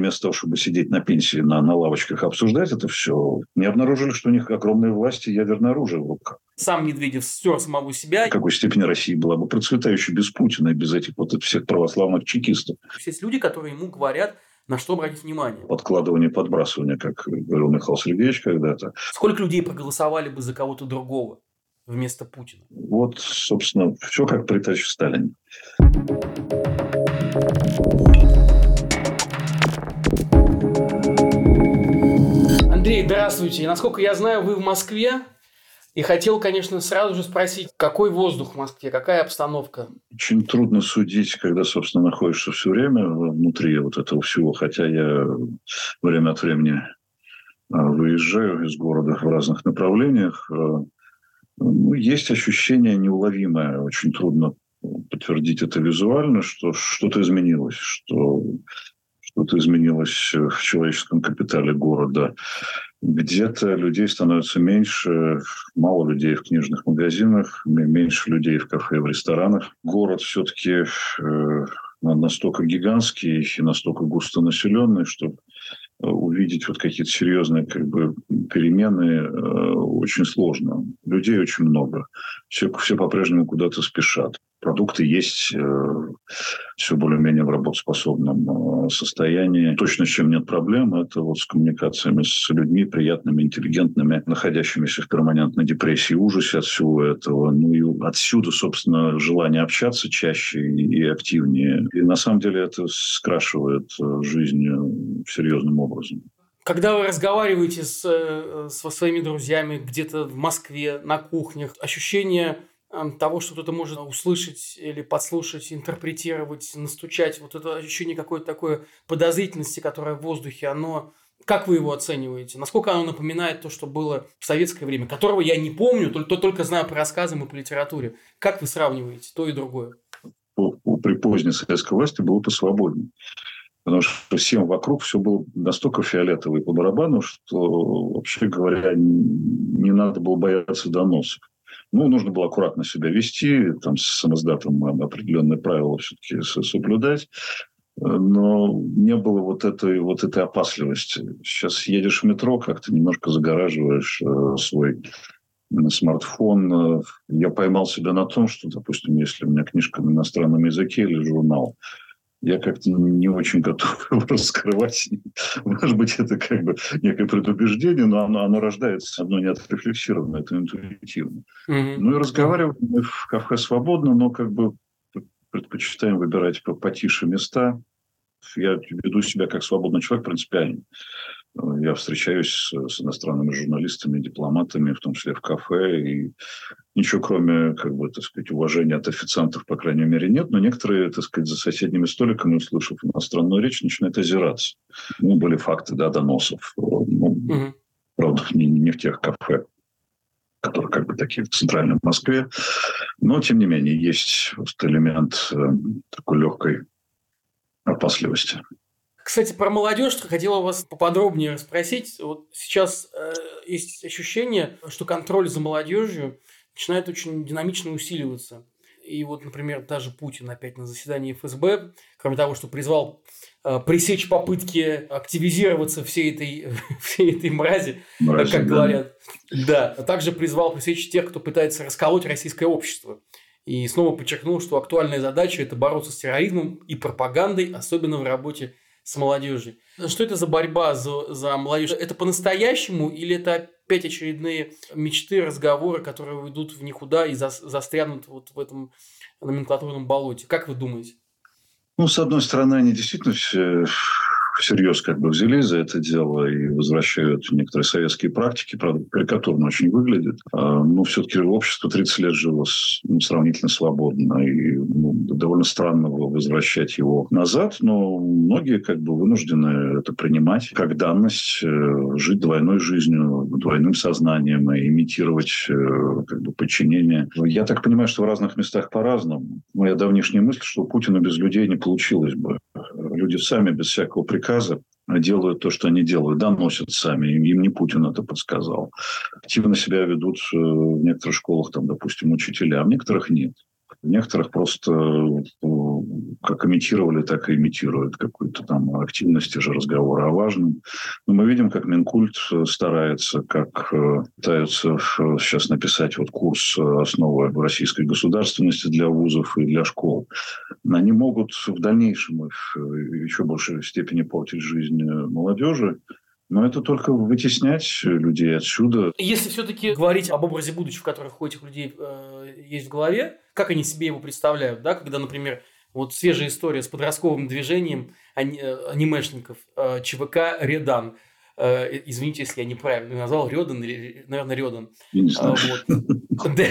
вместо того, чтобы сидеть на пенсии на, на лавочках обсуждать это все, не обнаружили, что у них огромные власти ядерное оружие в руках. Сам Медведев стер самого себя. В какой степени Россия была бы процветающей без Путина и без этих вот всех православных чекистов. Есть люди, которые ему говорят, на что обратить внимание? Подкладывание, подбрасывание, как говорил Михаил Сергеевич когда-то. Сколько людей проголосовали бы за кого-то другого вместо Путина? Вот, собственно, все как при Сталине. Андрей, здравствуйте. Насколько я знаю, вы в Москве. И хотел, конечно, сразу же спросить, какой воздух в Москве, какая обстановка? Очень трудно судить, когда, собственно, находишься все время внутри вот этого всего, хотя я время от времени а, выезжаю из города в разных направлениях. А, ну, есть ощущение неуловимое, очень трудно подтвердить это визуально, что что-то изменилось, что что-то изменилось в человеческом капитале города. Где-то людей становится меньше, мало людей в книжных магазинах, меньше людей в кафе, в ресторанах. Город все-таки э, настолько гигантский и настолько густонаселенный, что увидеть вот какие-то серьезные как бы, перемены э, очень сложно. Людей очень много. Все, все по-прежнему куда-то спешат продукты есть э, все более-менее в работоспособном э, состоянии. Точно с чем нет проблем, это вот с коммуникациями с людьми приятными, интеллигентными, находящимися в перманентной депрессии, ужасе от всего этого. Ну и отсюда, собственно, желание общаться чаще и активнее. И на самом деле это скрашивает э, жизнь серьезным образом. Когда вы разговариваете с, со своими друзьями где-то в Москве, на кухнях, ощущение того, что кто-то может услышать или подслушать, интерпретировать, настучать, вот это ощущение какой-то такой подозрительности, которая в воздухе, оно как вы его оцениваете? Насколько оно напоминает то, что было в советское время, которого я не помню, только, только знаю по рассказам и по литературе. Как вы сравниваете то и другое? При поздней советской власти было посвободнее. Потому что всем вокруг все было настолько фиолетово по барабану, что, вообще говоря, не надо было бояться доносов. Ну, нужно было аккуратно себя вести, там с самоздатом определенные правила все-таки соблюдать. Но не было вот этой, вот этой опасливости. Сейчас едешь в метро, как-то немножко загораживаешь э, свой смартфон. Я поймал себя на том, что, допустим, если у меня книжка на иностранном языке или журнал, я как-то не очень готов его раскрывать. Может быть, это как бы некое предубеждение, но оно, оно рождается одно не отрефлексированно, это интуитивно. Mm-hmm. Ну и разговаривать мы в кафе свободно, но как бы предпочитаем выбирать потише места. Я веду себя как свободный человек принципиально. Я встречаюсь с, иностранными журналистами, дипломатами, в том числе в кафе, и ничего кроме, как бы, так сказать, уважения от официантов, по крайней мере, нет. Но некоторые, так сказать, за соседними столиками, услышав иностранную речь, начинают озираться. Ну, были факты, да, доносов. Ну, угу. Правда, не, не в тех кафе, которые как бы такие в центральной Москве. Но, тем не менее, есть элемент э, такой легкой опасливости. Кстати, про молодежь хотела вас поподробнее расспросить. Вот сейчас э, есть ощущение, что контроль за молодежью начинает очень динамично усиливаться. И вот, например, даже Путин опять на заседании ФСБ, кроме того, что призвал э, пресечь попытки активизироваться всей этой, всей этой мрази, мрази как да. говорят, да, а также призвал пресечь тех, кто пытается расколоть российское общество. И снова подчеркнул, что актуальная задача – это бороться с терроризмом и пропагандой, особенно в работе с молодежью. Что это за борьба за, за молодежь? Это по-настоящему или это опять очередные мечты, разговоры, которые уйдут в никуда и за, застрянут вот в этом номенклатурном болоте? Как вы думаете? Ну, с одной стороны, они действительно все всерьез как бы взялись за это дело и возвращают некоторые советские практики, правда, карикатурно очень выглядит. А, но все-таки общество 30 лет жило ну, сравнительно свободно, и ну, довольно странно было возвращать его назад, но многие как бы вынуждены это принимать как данность, э, жить двойной жизнью, двойным сознанием, и имитировать э, как бы подчинение. Я так понимаю, что в разных местах по-разному. Моя давнишняя мысль, что Путина без людей не получилось бы. Люди сами без всякого приказа приказа делают то, что они делают, доносят сами. Им, им не Путин это подсказал. Активно себя ведут э, в некоторых школах, там, допустим, учителя, а в некоторых нет. Некоторых просто э, как имитировали, так и имитируют какую-то там активность и же разговора о важном. Но мы видим, как Минкульт старается, как э, пытаются сейчас написать вот курс основы российской государственности для вузов и для школ. Они могут в дальнейшем в еще большей степени портить жизнь молодежи, но это только вытеснять людей отсюда. Если все-таки говорить об образе будущего, который у этих людей э, есть в голове, как они себе его представляют, да, когда, например, вот свежая история с подростковым движением ани- э, анимешников э, ЧВК «Редан», э, извините, если я неправильно назвал, Рёдан или, наверное, Рёдан. Я не знаю. Вот. да,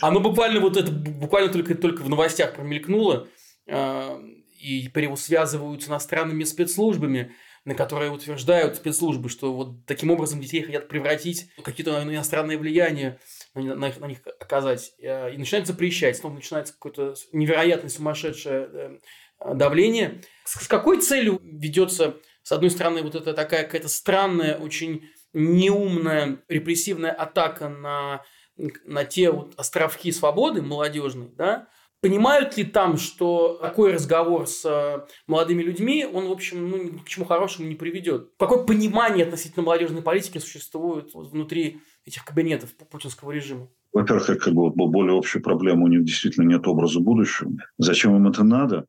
оно буквально вот это буквально только, только в новостях промелькнуло, э, и связывают с иностранными спецслужбами, на которые утверждают спецслужбы, что вот таким образом детей хотят превратить какие-то иностранные влияния, на, на, на них оказать. Э, и начинают запрещать. Снова начинается какое-то невероятное сумасшедшее э, давление. С какой целью ведется, с одной стороны, вот эта такая какая-то странная, очень неумная репрессивная атака на, на те вот островки свободы молодежной, да, Понимают ли там, что такой разговор с э, молодыми людьми, он, в общем, ну, к чему хорошему не приведет? Какое понимание относительно молодежной политики существует внутри этих кабинетов путинского режима? Во-первых, как бы более общая проблема, у них действительно нет образа будущего. Зачем им это надо?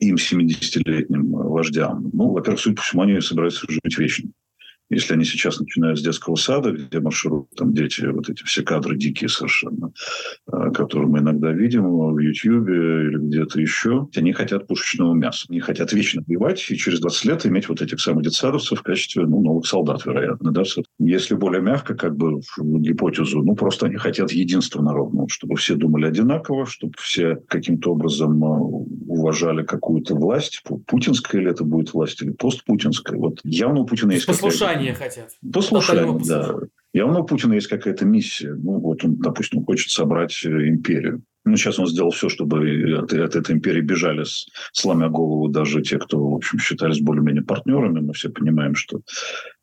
Им, 70-летним вождям. Ну, во-первых, судя по всему, они собираются жить вечно. Если они сейчас начинают с детского сада, где маршируют там дети, вот эти все кадры дикие совершенно, а, которые мы иногда видим в Ютьюбе или где-то еще, они хотят пушечного мяса. Они хотят вечно воевать и через 20 лет иметь вот этих самых детсадовцев в качестве ну, новых солдат, вероятно. Да? Если более мягко, как бы гипотезу, ну просто они хотят единства народного, чтобы все думали одинаково, чтобы все каким-то образом а, уважали какую-то власть. Путинская ли это будет власть или постпутинская. Вот явно у Путина есть какая-то послушания хотят. Послушания, да. Явно у Путина есть какая-то миссия. Ну, вот он, допустим, хочет собрать э, империю. Ну, сейчас он сделал все, чтобы от, от этой империи бежали, сломя голову даже те, кто, в общем, считались более-менее партнерами. Мы все понимаем, что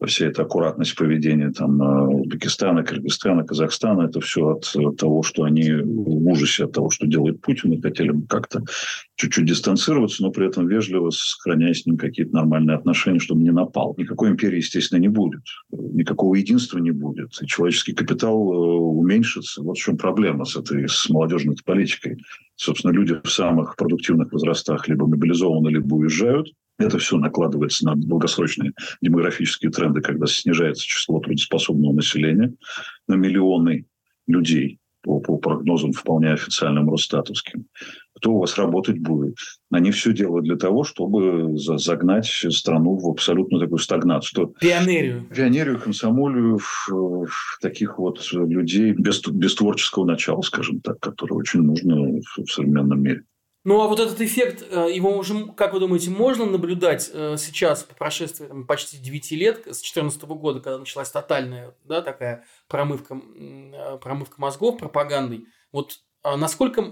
вся эта аккуратность поведения там Узбекистана, Кыргызстана, Казахстана, это все от, от того, что они в ужасе от того, что делает Путин, и хотели бы как-то чуть-чуть дистанцироваться, но при этом вежливо сохраняя с ним какие-то нормальные отношения, чтобы не напал. Никакой империи, естественно, не будет. Никакого единства не будет. И человеческий капитал э, уменьшится. Вот в чем проблема с этой с молодежной политикой. Собственно, люди в самых продуктивных возрастах либо мобилизованы, либо уезжают. Это все накладывается на долгосрочные демографические тренды, когда снижается число трудоспособного населения на миллионы людей по, по прогнозам вполне официальным Росстатовским. Кто у вас работать будет? Они все делают для того, чтобы загнать страну в абсолютно такую стагнацию. Пионерию. Пионерию, комсомолию, таких вот людей без, без творческого начала, скажем так, которое очень нужно в современном мире. Ну, а вот этот эффект, э, его уже, как вы думаете, можно наблюдать э, сейчас, по прошествии там, почти 9 лет, с 2014 года, когда началась тотальная да, такая промывка, э, промывка мозгов пропагандой? Вот а насколько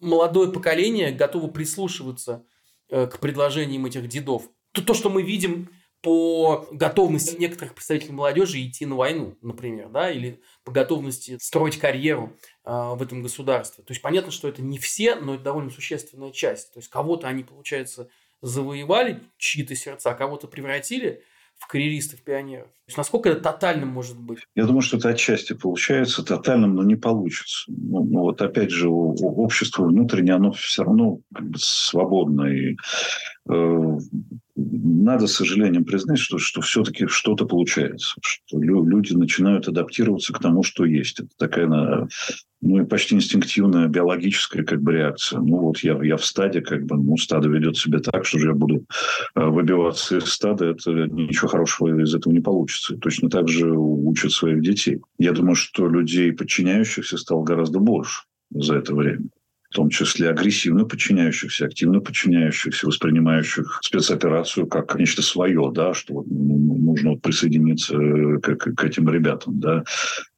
молодое поколение готово прислушиваться к предложениям этих дедов? То, то, что мы видим по готовности некоторых представителей молодежи идти на войну, например, да, или по готовности строить карьеру э, в этом государстве. То есть понятно, что это не все, но это довольно существенная часть. То есть кого-то они, получается, завоевали, чьи-то сердца, кого-то превратили в карьеристов, пионеров. То есть насколько это тотальным может быть? Я думаю, что это отчасти получается тотальным, но не получится. Ну, ну вот опять же, у, у общества внутреннее, оно все равно как бы свободно. И надо с сожалением признать, что, что все-таки что-то получается, что люди начинают адаптироваться к тому, что есть. Это такая ну, почти инстинктивная биологическая как бы реакция. Ну вот я, я в стаде, как бы, ну, стадо ведет себя так, что же я буду э, выбиваться из стада, это ничего хорошего из этого не получится. Точно так же учат своих детей. Я думаю, что людей, подчиняющихся, стало гораздо больше за это время в том числе агрессивно подчиняющихся, активно подчиняющихся, воспринимающих спецоперацию как нечто свое, да, что вот нужно присоединиться э, к, к этим ребятам. Да.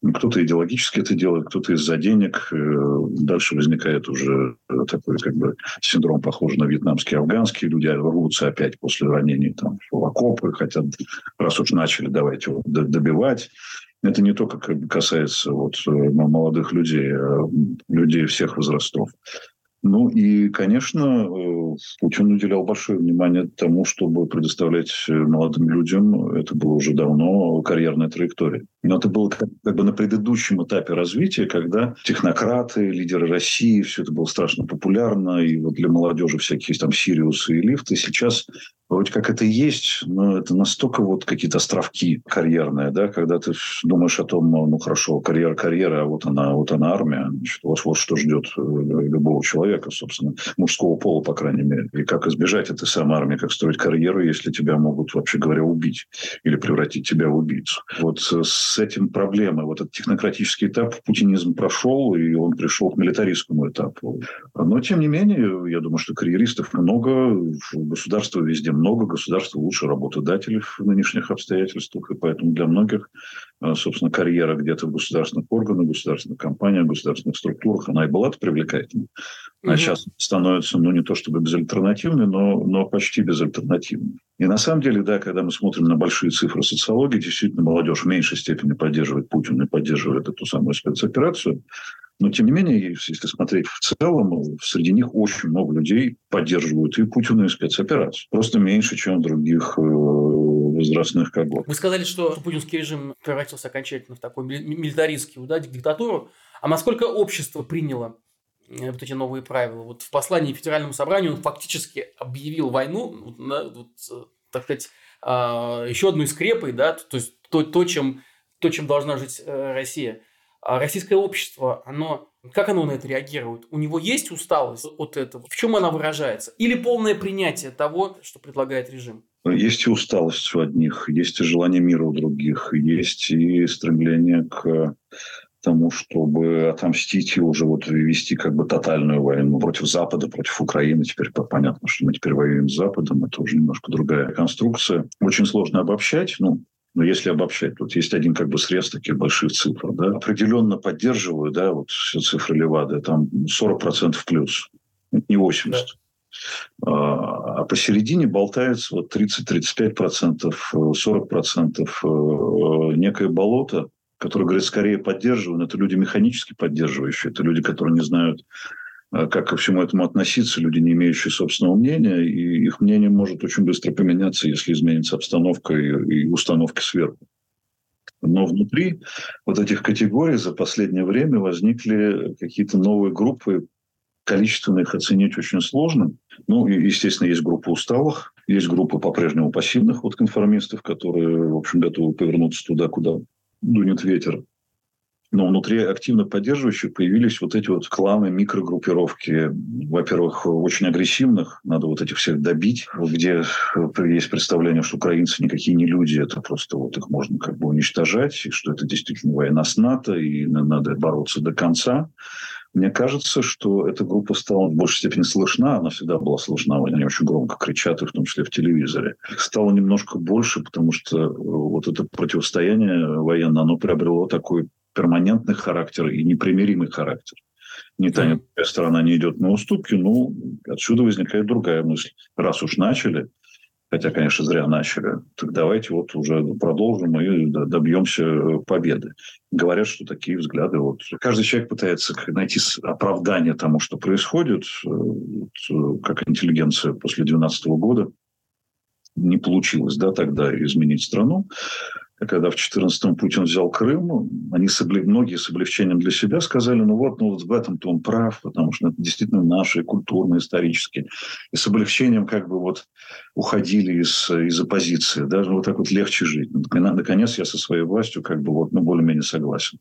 Ну, кто-то идеологически это делает, кто-то из-за денег. Э, дальше возникает уже такой как бы синдром, похожий на вьетнамский, афганский. Люди рвутся опять после ранений там, в окопы, хотят, раз уж начали, давайте его добивать Это не только касается вот молодых людей, а людей всех возрастов. Ну и, конечно, э, Путин уделял большое внимание тому, чтобы предоставлять э, молодым людям, это было уже давно, карьерная траектория. Но это было как, как бы на предыдущем этапе развития, когда технократы, лидеры России, все это было страшно популярно, и вот для молодежи всякие там Сириусы и лифты. Сейчас вроде как это есть, но это настолько вот какие-то островки карьерные, да, когда ты думаешь о том, ну, хорошо, карьера, карьера, а вот она, вот она армия, значит, вот, вот что ждет э, любого человека, собственно, мужского пола, по крайней мере. И как избежать этой самой армии, как строить карьеру, если тебя могут, вообще говоря, убить или превратить тебя в убийцу. Вот с этим проблемы. Вот этот технократический этап путинизм прошел, и он пришел к милитаристскому этапу. Но, тем не менее, я думаю, что карьеристов много, государства везде много, государство лучше работодателей в нынешних обстоятельствах, и поэтому для многих, э, собственно, карьера где-то в государственных органах, государственных компаниях, государственных структурах, она и была привлекательной. А угу. сейчас становится, ну, не то чтобы безальтернативной, но, но почти безальтернативной. И на самом деле, да, когда мы смотрим на большие цифры социологии, действительно, молодежь в меньшей степени поддерживает Путина и поддерживает эту самую спецоперацию. Но, тем не менее, если смотреть в целом, среди них очень много людей поддерживают и Путина, и спецоперацию. Просто меньше, чем других э, возрастных когорт. Вы сказали, что путинский режим превратился окончательно в такой милитаристский, да, диктатуру. А насколько общество приняло вот эти новые правила? Вот в послании Федеральному собранию он фактически объявил войну, вот, э, так сказать, а, еще одной скрепой, да, то есть то, то, чем, то, чем должна жить Россия. А российское общество, оно как оно на это реагирует? У него есть усталость от этого? В чем она выражается? Или полное принятие того, что предлагает режим? Есть и усталость у одних, есть и желание мира у других, есть и стремление к тому, чтобы отомстить и уже вот вести как бы тотальную войну против Запада, против Украины. Теперь понятно, что мы теперь воюем с Западом. Это уже немножко другая конструкция. Очень сложно обобщать. Ну, но если обобщать, тут есть один как бы срез таких больших цифр. Да, определенно поддерживаю, да, вот все цифры Левады, там 40% плюс, не 80%. Да. А, а посередине болтается вот 30-35%, 40% некое болото, которое, говорит, скорее поддерживаю, это люди механически поддерживающие, это люди, которые не знают а как ко всему этому относиться, люди, не имеющие собственного мнения, и их мнение может очень быстро поменяться, если изменится обстановка и, и установки сверху. Но внутри вот этих категорий за последнее время возникли какие-то новые группы, количественно их оценить очень сложно. Ну, и, естественно, есть группа усталых, есть группа по-прежнему пассивных вот конформистов, которые, в общем, готовы повернуться туда, куда дунет ветер. Но внутри активно поддерживающих появились вот эти вот кланы, микрогруппировки, во-первых, очень агрессивных, надо вот этих всех добить, где есть представление, что украинцы никакие не люди, это просто вот их можно как бы уничтожать, и что это действительно война с НАТО, и надо бороться до конца. Мне кажется, что эта группа стала в большей степени слышна, она всегда была слышна, они очень громко кричат, и в том числе в телевизоре. Стало немножко больше, потому что вот это противостояние военное, оно приобрело такой перманентный характер и непримиримый характер. Ни та, ни другая сторона не идет на уступки, ну, отсюда возникает другая мысль. Раз уж начали, хотя, конечно, зря начали, так давайте вот уже продолжим и добьемся победы. Говорят, что такие взгляды... Вот. Каждый человек пытается найти оправдание тому, что происходит, э, вот, как интеллигенция после 2012 года. Не получилось да, тогда изменить страну когда в 2014-м Путин взял Крым, они с обли... многие с облегчением для себя сказали, ну вот, ну вот в этом-то он прав, потому что это действительно наши культурные, исторические. И с облегчением как бы вот уходили из, из оппозиции. Даже вот так вот легче жить. Наконец я со своей властью как бы вот, ну, более-менее согласен.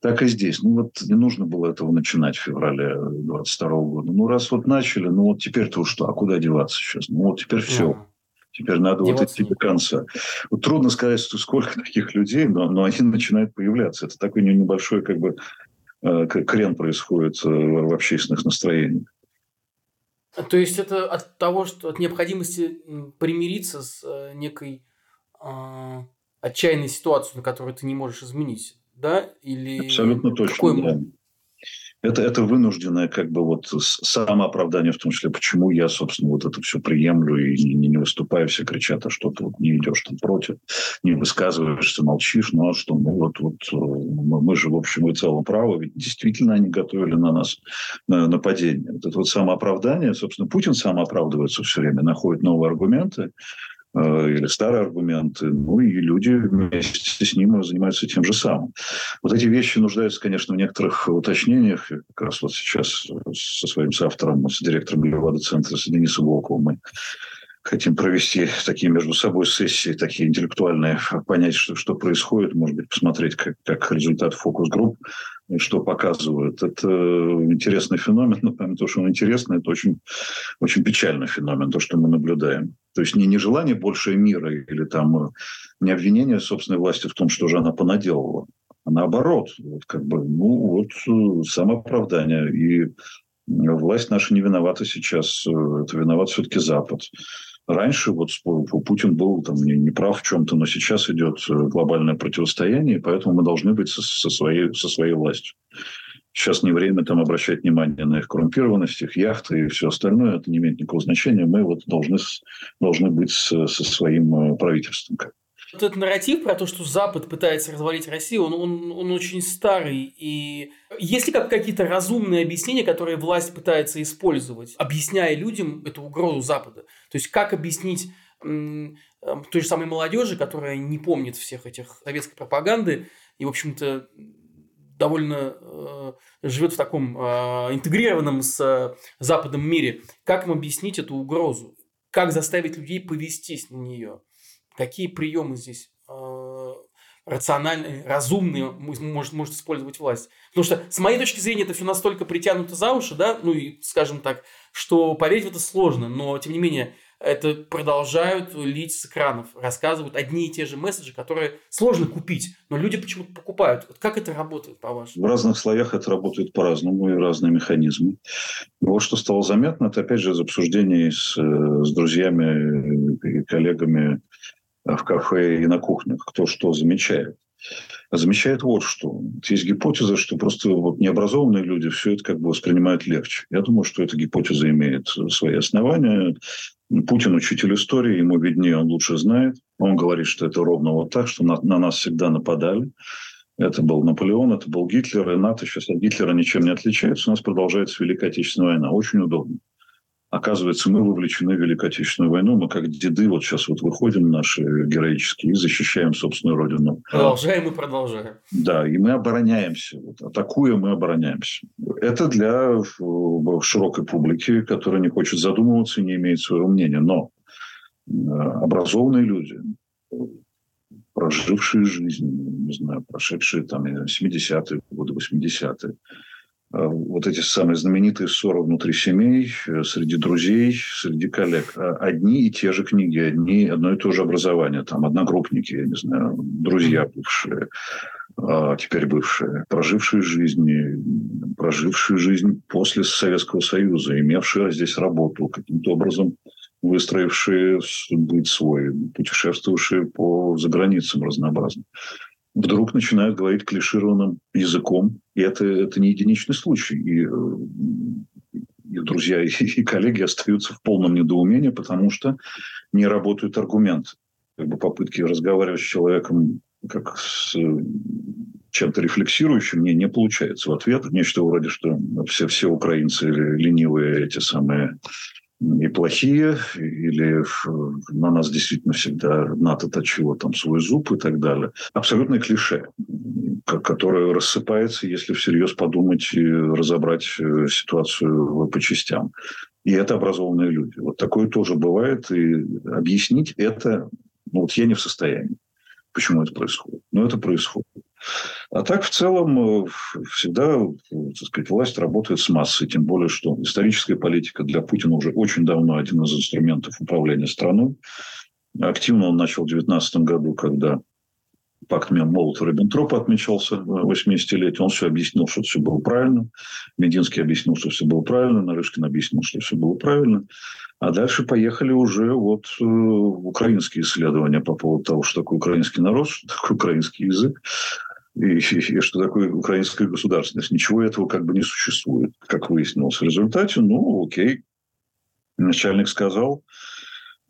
Так и здесь. Ну вот не нужно было этого начинать в феврале 22 года. Ну раз вот начали, ну вот теперь-то что, а куда деваться сейчас? Ну вот теперь все. Теперь надо вот идти до конца. Вот трудно сказать, сколько таких людей, но, но они начинают появляться. Это такой небольшой как бы э, крен происходит э, в общественных настроениях. То есть это от того, что от необходимости примириться с э, некой э, отчаянной ситуацией, на которую ты не можешь изменить, да? Или Абсолютно точно. Какой... Да. Это, это вынужденное как бы вот самооправдание в том числе, почему я, собственно, вот это все приемлю и не, не выступаю, все кричат, а что ты вот не идешь там против, не высказываешься, молчишь, ну а что, ну вот, вот э, мы, мы же в общем и целом правы, ведь действительно они готовили на нас нападение. Вот это вот самооправдание, собственно, Путин сам оправдывается все время, находит новые аргументы, или старые аргументы, ну и люди вместе с ним занимаются тем же самым. Вот эти вещи нуждаются, конечно, в некоторых уточнениях. Как раз вот сейчас со своим соавтором, с директором Левада-центра, с Денисом Волковым мы хотим провести такие между собой сессии, такие интеллектуальные, понять, что, что происходит, может быть, посмотреть, как, как результат фокус-групп, что показывают. Это интересный феномен, но помимо того, что он интересный, это очень, очень печальный феномен, то, что мы наблюдаем. То есть не нежелание больше мира или там э, не обвинение собственной власти в том, что же она понаделала, а наоборот, вот как бы, ну вот э, самооправдание. И власть наша не виновата сейчас, э, это виноват все-таки Запад. Раньше вот Путин был там не, прав в чем-то, но сейчас идет глобальное противостояние, поэтому мы должны быть со, со, своей, со своей властью. Сейчас не время там обращать внимание на их коррумпированность, их яхты и все остальное. Это не имеет никакого значения. Мы вот должны, должны быть со, со своим э, правительством. Вот этот нарратив про то, что Запад пытается развалить Россию, он, он, он очень старый. И есть ли как какие-то разумные объяснения, которые власть пытается использовать, объясняя людям эту угрозу Запада? То есть как объяснить той же самой молодежи, которая не помнит всех этих советской пропаганды и, в общем-то, довольно э, живет в таком э, интегрированном с э, западном мире, как им объяснить эту угрозу? Как заставить людей повестись на нее? Какие приемы здесь э, рациональные, разумные может, может использовать власть? Потому что, с моей точки зрения, это все настолько притянуто за уши, да, ну и, скажем так, что поверить в это сложно, но, тем не менее, это продолжают лить с экранов, рассказывают одни и те же месседжи, которые сложно купить, но люди почему-то покупают. Вот как это работает, по-вашему? В разных слоях это работает по-разному, и разные механизмы. Вот что стало заметно, это опять же из обсуждений с, э, с друзьями и коллегами в кафе и на кухнях, кто что замечает. Замечает вот что. Есть гипотеза, что просто вот необразованные люди все это как бы воспринимают легче. Я думаю, что эта гипотеза имеет свои основания. Путин учитель истории, ему виднее, он лучше знает. Он говорит, что это ровно вот так, что на, на нас всегда нападали. Это был Наполеон, это был Гитлер, и НАТО сейчас от Гитлера ничем не отличается. У нас продолжается Великая Отечественная война. Очень удобно. Оказывается, мы вовлечены в Великую Отечественную войну. Мы как деды вот сейчас вот выходим наши героические и защищаем собственную родину. Продолжаем и продолжаем. Да, и мы обороняемся. Вот, атакуя, мы обороняемся. Это для широкой публики, которая не хочет задумываться и не имеет своего мнения. Но э, образованные люди, прожившие жизнь, не знаю, прошедшие там 70-е годы, 80-е, Э, вот эти самые знаменитые ссоры внутри семей, э, среди друзей, среди коллег. А одни и те же книги, одни, одно и то же образование. Там одногруппники, я не знаю, друзья бывшие, а теперь бывшие, прожившие жизни, прожившие жизнь после Советского Союза, имевшие здесь работу, каким-то образом выстроившие быт свой, путешествовавшие по заграницам разнообразным вдруг начинают говорить клишированным языком. И это, это не единичный случай. И, э, и друзья, и, и коллеги остаются в полном недоумении, потому что не работают аргументы. Как бы попытки разговаривать с человеком как с чем-то рефлексирующим не, не получается в ответ. Нечто вроде, что все, все украинцы ленивые эти самые и плохие, или на нас действительно всегда НАТО точило там свой зуб и так далее. Абсолютное клише, которое рассыпается, если всерьез подумать и разобрать э, ситуацию по частям. И это образованные люди. Вот такое тоже бывает. И объяснить это, ну вот я не в состоянии, почему это происходит. Но это происходит. А так, в целом, э, всегда так сказать, власть работает с массой. Тем более, что историческая политика для Путина уже очень давно один из инструментов управления страной. Активно он начал в 2019 году, когда пакт Молотова-Риббентропа отмечался 80-летие. Он все объяснил, что все было правильно. Мединский объяснил, что все было правильно. Нарышкин объяснил, что все было правильно. А дальше поехали уже вот э, украинские исследования по поводу того, что такое украинский народ, что такое украинский язык. И, и, и что такое украинская государственность. Ничего этого как бы не существует, как выяснилось в результате. Ну, окей, начальник сказал,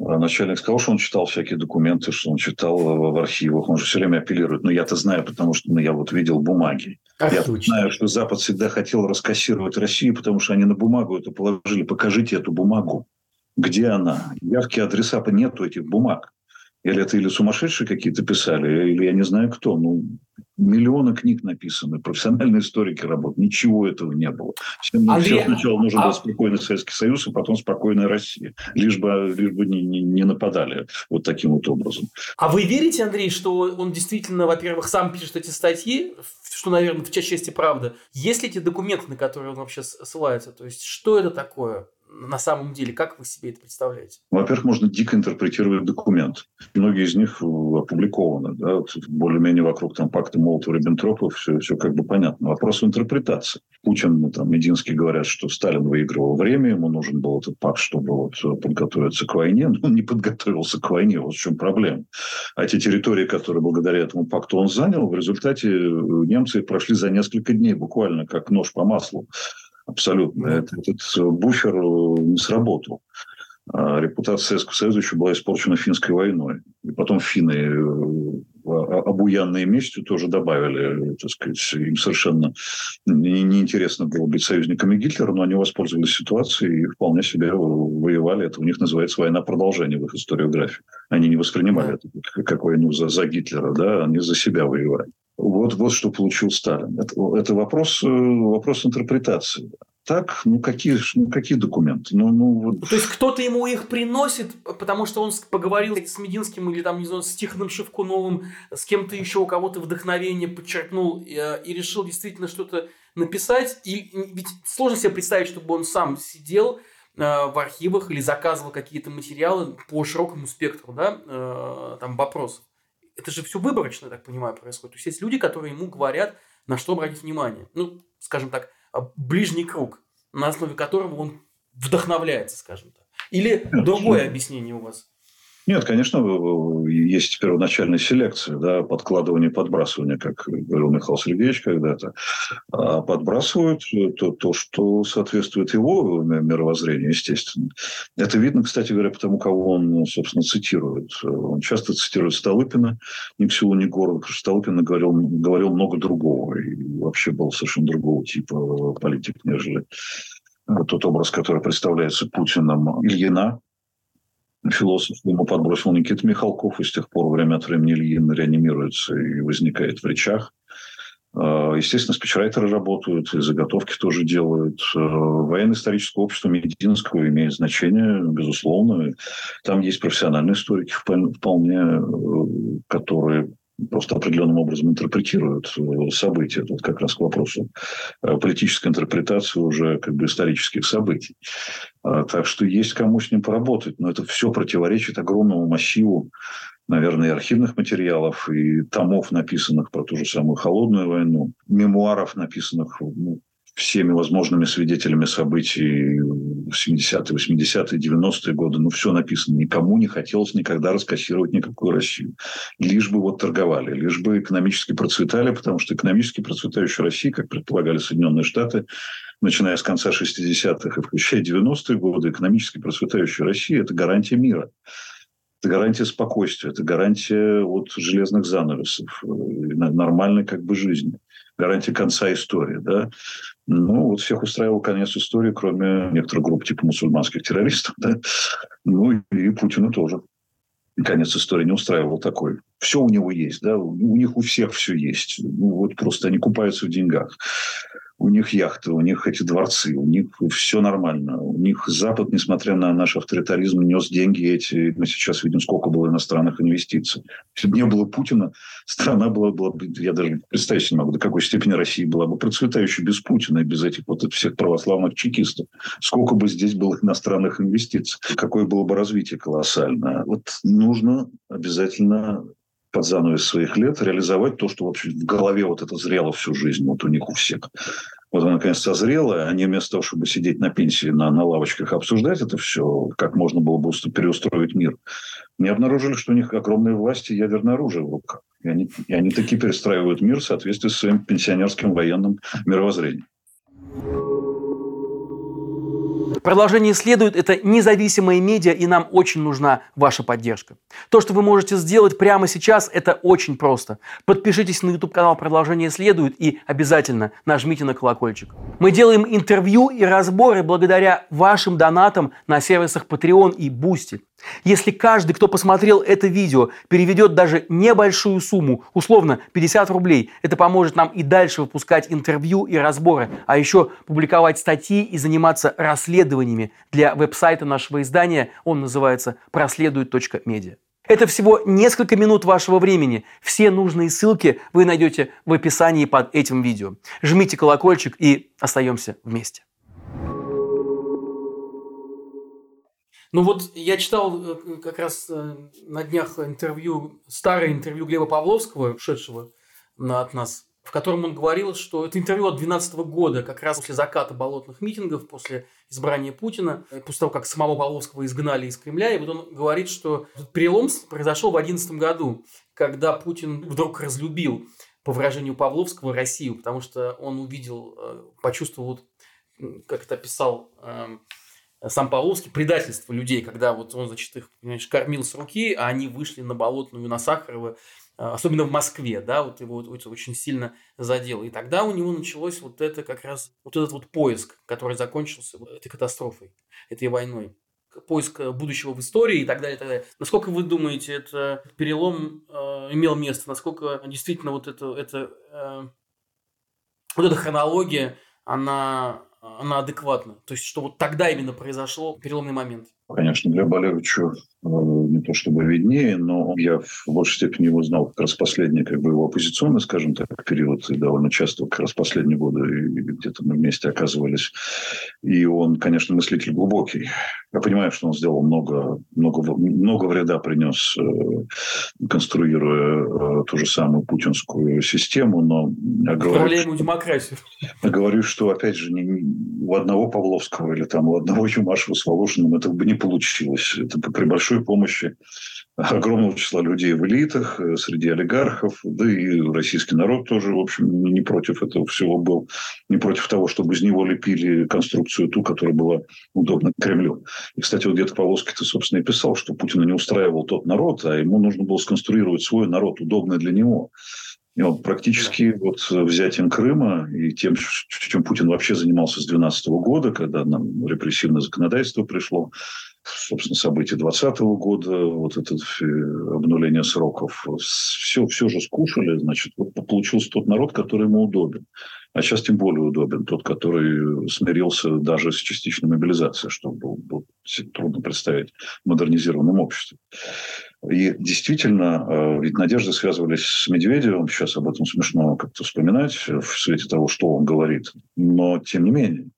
а начальник сказал, что он читал всякие документы, что он читал в, в архивах. Он же все время апеллирует. Но я-то знаю, потому что ну, я вот видел бумаги. Ах, я знаю, что Запад всегда хотел раскассировать Россию, потому что они на бумагу это положили. Покажите эту бумагу. Где она? Явки адреса нету этих бумаг. Или это или сумасшедшие какие-то писали, или я не знаю кто. Ну, миллионы книг написаны, профессиональные историки работают. Ничего этого не было. Всем, Андрей, всем сначала нужен а... был спокойный Советский Союз, а потом спокойная Россия. Лишь бы, лишь бы не, не, не нападали вот таким вот образом. А вы верите, Андрей, что он действительно, во-первых, сам пишет эти статьи, что, наверное, в части правда? Есть ли эти документы, на которые он вообще ссылается? То есть, что это такое? На самом деле? Как вы себе это представляете? Во-первых, можно дико интерпретировать документ. Многие из них опубликованы. Да? Более-менее вокруг там, пакта Молотова-Риббентропа все, все как бы понятно. Вопрос интерпретации. Путин, ну, там, Мединский говорят, что Сталин выигрывал время, ему нужен был этот пакт, чтобы вот подготовиться к войне. Но он не подготовился к войне, вот в чем проблема. А те территории, которые благодаря этому пакту он занял, в результате немцы прошли за несколько дней, буквально как нож по маслу. Абсолютно. Этот, этот буфер э, не сработал. А репутация Советского Союза еще была испорчена финской войной. И потом финны, э, обуянные местью, тоже добавили, так сказать, им совершенно неинтересно было быть союзниками Гитлера, но они воспользовались ситуацией и вполне себе воевали. Это у них называется война продолжения в их историографии. Они не воспринимали это как войну за, за Гитлера, да, они за себя воевали. Вот, вот что получил Сталин. Это, это вопрос, э, вопрос интерпретации. Так, ну какие, ну какие документы? Ну, ну, вот. То есть кто-то ему их приносит, потому что он поговорил с Мединским или там, не знаю, с Тихоном Шевкуновым, с кем-то еще, у кого-то вдохновение подчеркнул и, э, и решил действительно что-то написать. И ведь сложно себе представить, чтобы он сам сидел э, в архивах или заказывал какие-то материалы по широкому спектру да, там, вопросов это же все выборочно, я так понимаю, происходит. То есть есть люди, которые ему говорят, на что обратить внимание. Ну, скажем так, а, ближний круг, на основе которого он вдохновляется, скажем так. Или другое объяснение у вас? Нет, конечно, есть первоначальная селекция, да, подкладывание, подбрасывание, как говорил Михаил Сергеевич когда-то. А подбрасывают то, то, что соответствует его мировоззрению, естественно. Это видно, кстати говоря, потому, кого он, собственно, цитирует. Он часто цитирует Столыпина, ни к селу, ни к городу, потому что Столыпин говорил, говорил много другого и вообще был совершенно другого типа политик, нежели тот образ, который представляется Путиным Ильина, философ ему подбросил Никита Михалков, и с тех пор время от времени Ильин реанимируется и возникает в речах. А, естественно, спичрайтеры работают, и заготовки тоже делают. А, военно-историческое общество Мединского имеет значение, безусловно. Там есть профессиональные историки вполне, э, которые просто определенным образом интерпретируют э, события. Тут как раз к вопросу э, политической интерпретации уже как бы исторических событий. А, так что есть кому с ним поработать. Но это все противоречит огромному массиву наверное, и архивных материалов, и томов, написанных про ту же самую холодную войну, мемуаров, написанных ну, всеми возможными свидетелями событий 70-е, 80-е, 90-е годы. Ну, все написано. Никому не хотелось никогда раскассировать никакую Россию. Лишь бы вот торговали, лишь бы экономически процветали, потому что экономически процветающая Россия, как предполагали Соединенные Штаты, начиная с конца 60-х и включая 90-е годы, экономически процветающая Россия – это гарантия мира. Это гарантия спокойствия, это гарантия вот железных занавесов, э, нормальной как бы жизни, гарантия конца истории. Да? Ну, вот всех устраивал конец истории, кроме некоторых групп типа мусульманских террористов. Да? Ну, и Путина тоже. Конец истории не устраивал такой. Все у него есть, да, у них у всех все есть. Ну, вот просто они купаются в деньгах у них яхты, у них эти дворцы, у них все нормально. У них Запад, несмотря на наш авторитаризм, нес деньги эти. Мы сейчас видим, сколько было иностранных инвестиций. Если бы не было Путина, страна была, была бы, я даже представить не могу, до какой степени Россия была бы процветающей без Путина и без этих вот всех православных чекистов. Сколько бы здесь было иностранных инвестиций, какое было бы развитие колоссальное. Вот нужно обязательно под занавес своих лет реализовать то, что вообще в голове вот это зрело всю жизнь, вот у них у всех. вот она, наконец, созрела, они вместо того, чтобы сидеть на пенсии на, на лавочках обсуждать это все, как можно было бы переустроить мир, не обнаружили, что у них огромные власти ядерное оружие в руках. И они, и они таки перестраивают мир в соответствии с своим пенсионерским военным мировоззрением. Продолжение следует. Это независимые медиа, и нам очень нужна ваша поддержка. То, что вы можете сделать прямо сейчас, это очень просто. Подпишитесь на YouTube-канал «Продолжение следует» и обязательно нажмите на колокольчик. Мы делаем интервью и разборы благодаря вашим донатам на сервисах Patreon и Boosty. Если каждый, кто посмотрел это видео, переведет даже небольшую сумму, условно 50 рублей, это поможет нам и дальше выпускать интервью и разборы, а еще публиковать статьи и заниматься расследованиями для веб-сайта нашего издания. Он называется проследует.медиа. Это всего несколько минут вашего времени. Все нужные ссылки вы найдете в описании под этим видео. Жмите колокольчик и остаемся вместе. Ну вот я читал э, как раз э, на днях интервью, старое интервью Глеба Павловского, ушедшего от нас, в котором он говорил, что это интервью от 2012 года, как раз после заката болотных митингов, после избрания Путина, э, после того, как самого Павловского изгнали из Кремля. И вот он говорит, что перелом произошел в 2011 году, когда Путин вдруг разлюбил, по выражению Павловского, Россию, потому что он увидел, почувствовал, как это описал эм, сам Павловский, предательство людей, когда вот он, значит, их, понимаешь, кормил с руки, а они вышли на Болотную, на Сахарова, а, особенно в Москве, да, вот его это очень сильно задело. И тогда у него началось вот это как раз, вот этот вот поиск, который закончился этой катастрофой, этой войной. Поиск будущего в истории и так далее, и так далее. Насколько вы думаете, это перелом э, имел место? Насколько действительно вот это, это э, вот эта хронология, она она адекватна. То есть, что вот тогда именно произошло переломный момент. Конечно, для Болевича э, не то чтобы виднее, но я в большей степени его знал как раз последний, как бы его оппозиционный, скажем так, период, и довольно часто как раз последние годы где-то мы вместе оказывались. И он, конечно, мыслитель глубокий. Я понимаю, что он сделал много, много, много вреда принес, э, конструируя э, ту же самую путинскую систему, но я говорю, что, демократию. Я говорю, что, опять же, не, у одного Павловского или там у одного Юмашева с Волошиным это бы не получилось. Это при большой помощи огромного числа людей в элитах, э, среди олигархов, да и российский народ тоже, в общем, не против этого всего был, не против того, чтобы из него лепили конструкцию ту, которая была удобна Кремлю. И, кстати, вот где-то Павловский-то, собственно, и писал, что Путина не устраивал тот народ, а ему нужно было сконструировать свой народ, удобный для него. И вот практически вот взятием Крыма и тем, чем Путин вообще занимался с 2012 года, когда нам репрессивное законодательство пришло, собственно, события 2020 года, вот это э, обнуление сроков, все, все же скушали, значит, вот получился тот народ, который ему удобен. А сейчас тем более удобен тот, который смирился даже с частичной мобилизацией, что было, было трудно представить в модернизированном обществе. И действительно, э, ведь надежды связывались с Медведевым. Сейчас об этом смешно как-то вспоминать в свете того, что он говорит. Но, тем не менее,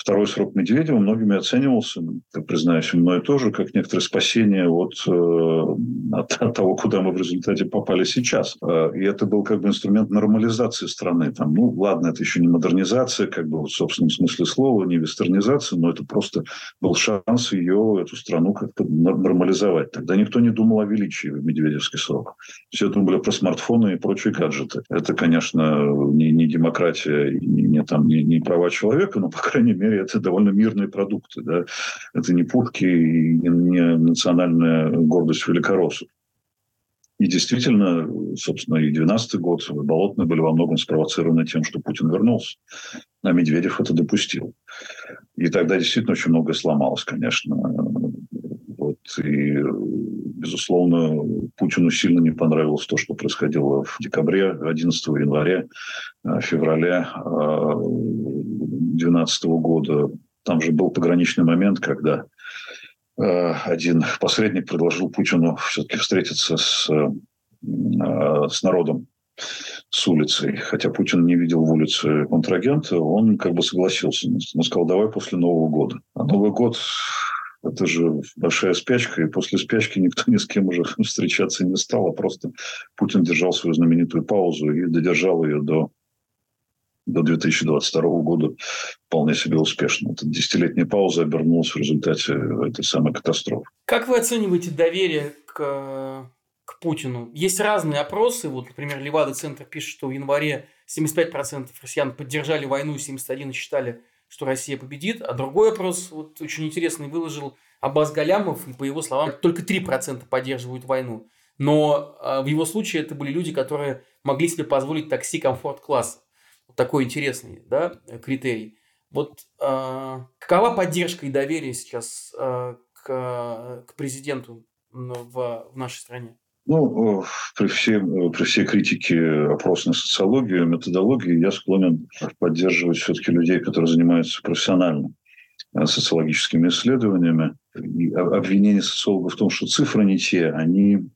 второй срок Медведева многими оценивался, признаюсь, мной тоже, как некоторое спасение от, э, от, от того, куда мы в результате попали сейчас. Э, и это был как бы инструмент нормализации страны. Там, ну, ладно, это еще не модернизация, как бы в собственном смысле слова, не вестернизация, но это просто был шанс ее, эту страну как-то нормализовать. Тогда никто не думал о величии в Медведевский срок. Все были про смартфоны и прочие гаджеты. Это, конечно, не, не демократия, не, не, там, не, не права человека, но, по крайней мере, мере, это довольно мирные продукты. Да? Это не путки и не национальная гордость великороссов. И действительно, собственно, и 12 год болотные были во многом спровоцированы тем, что Путин вернулся. А Медведев это допустил. И тогда действительно очень многое сломалось, конечно. И, безусловно, Путину сильно не понравилось то, что происходило в декабре, 11 января, э, февраля 2012 года. Там же был пограничный момент, когда э, один посредник предложил Путину все-таки встретиться с, э, с народом, с улицей. Хотя Путин не видел в улице контрагента, он как бы согласился. Он сказал, давай после Нового года. А Новый год это же большая спячка, и после спячки никто ни с кем уже встречаться не стал, а просто Путин держал свою знаменитую паузу и додержал ее до до 2022 года вполне себе успешно. Эта десятилетняя пауза обернулась в результате этой самой катастрофы. Как вы оцениваете доверие к, к Путину? Есть разные опросы. Вот, например, Левада-центр пишет, что в январе 75% россиян поддержали войну, 71% считали, что Россия победит. А другой опрос, вот очень интересный, выложил Аббас Галямов, и по его словам, только 3% поддерживают войну. Но э, в его случае это были люди, которые могли себе позволить такси комфорт-класса. Вот такой интересный да, критерий. Вот э, какова поддержка и доверие сейчас э, к, к президенту в, в нашей стране? Ну, при, всем, при всей критике опросной социологии, методологии, я склонен поддерживать все-таки людей, которые занимаются профессионально социологическими исследованиями. И обвинение социологов в том, что цифры не те, они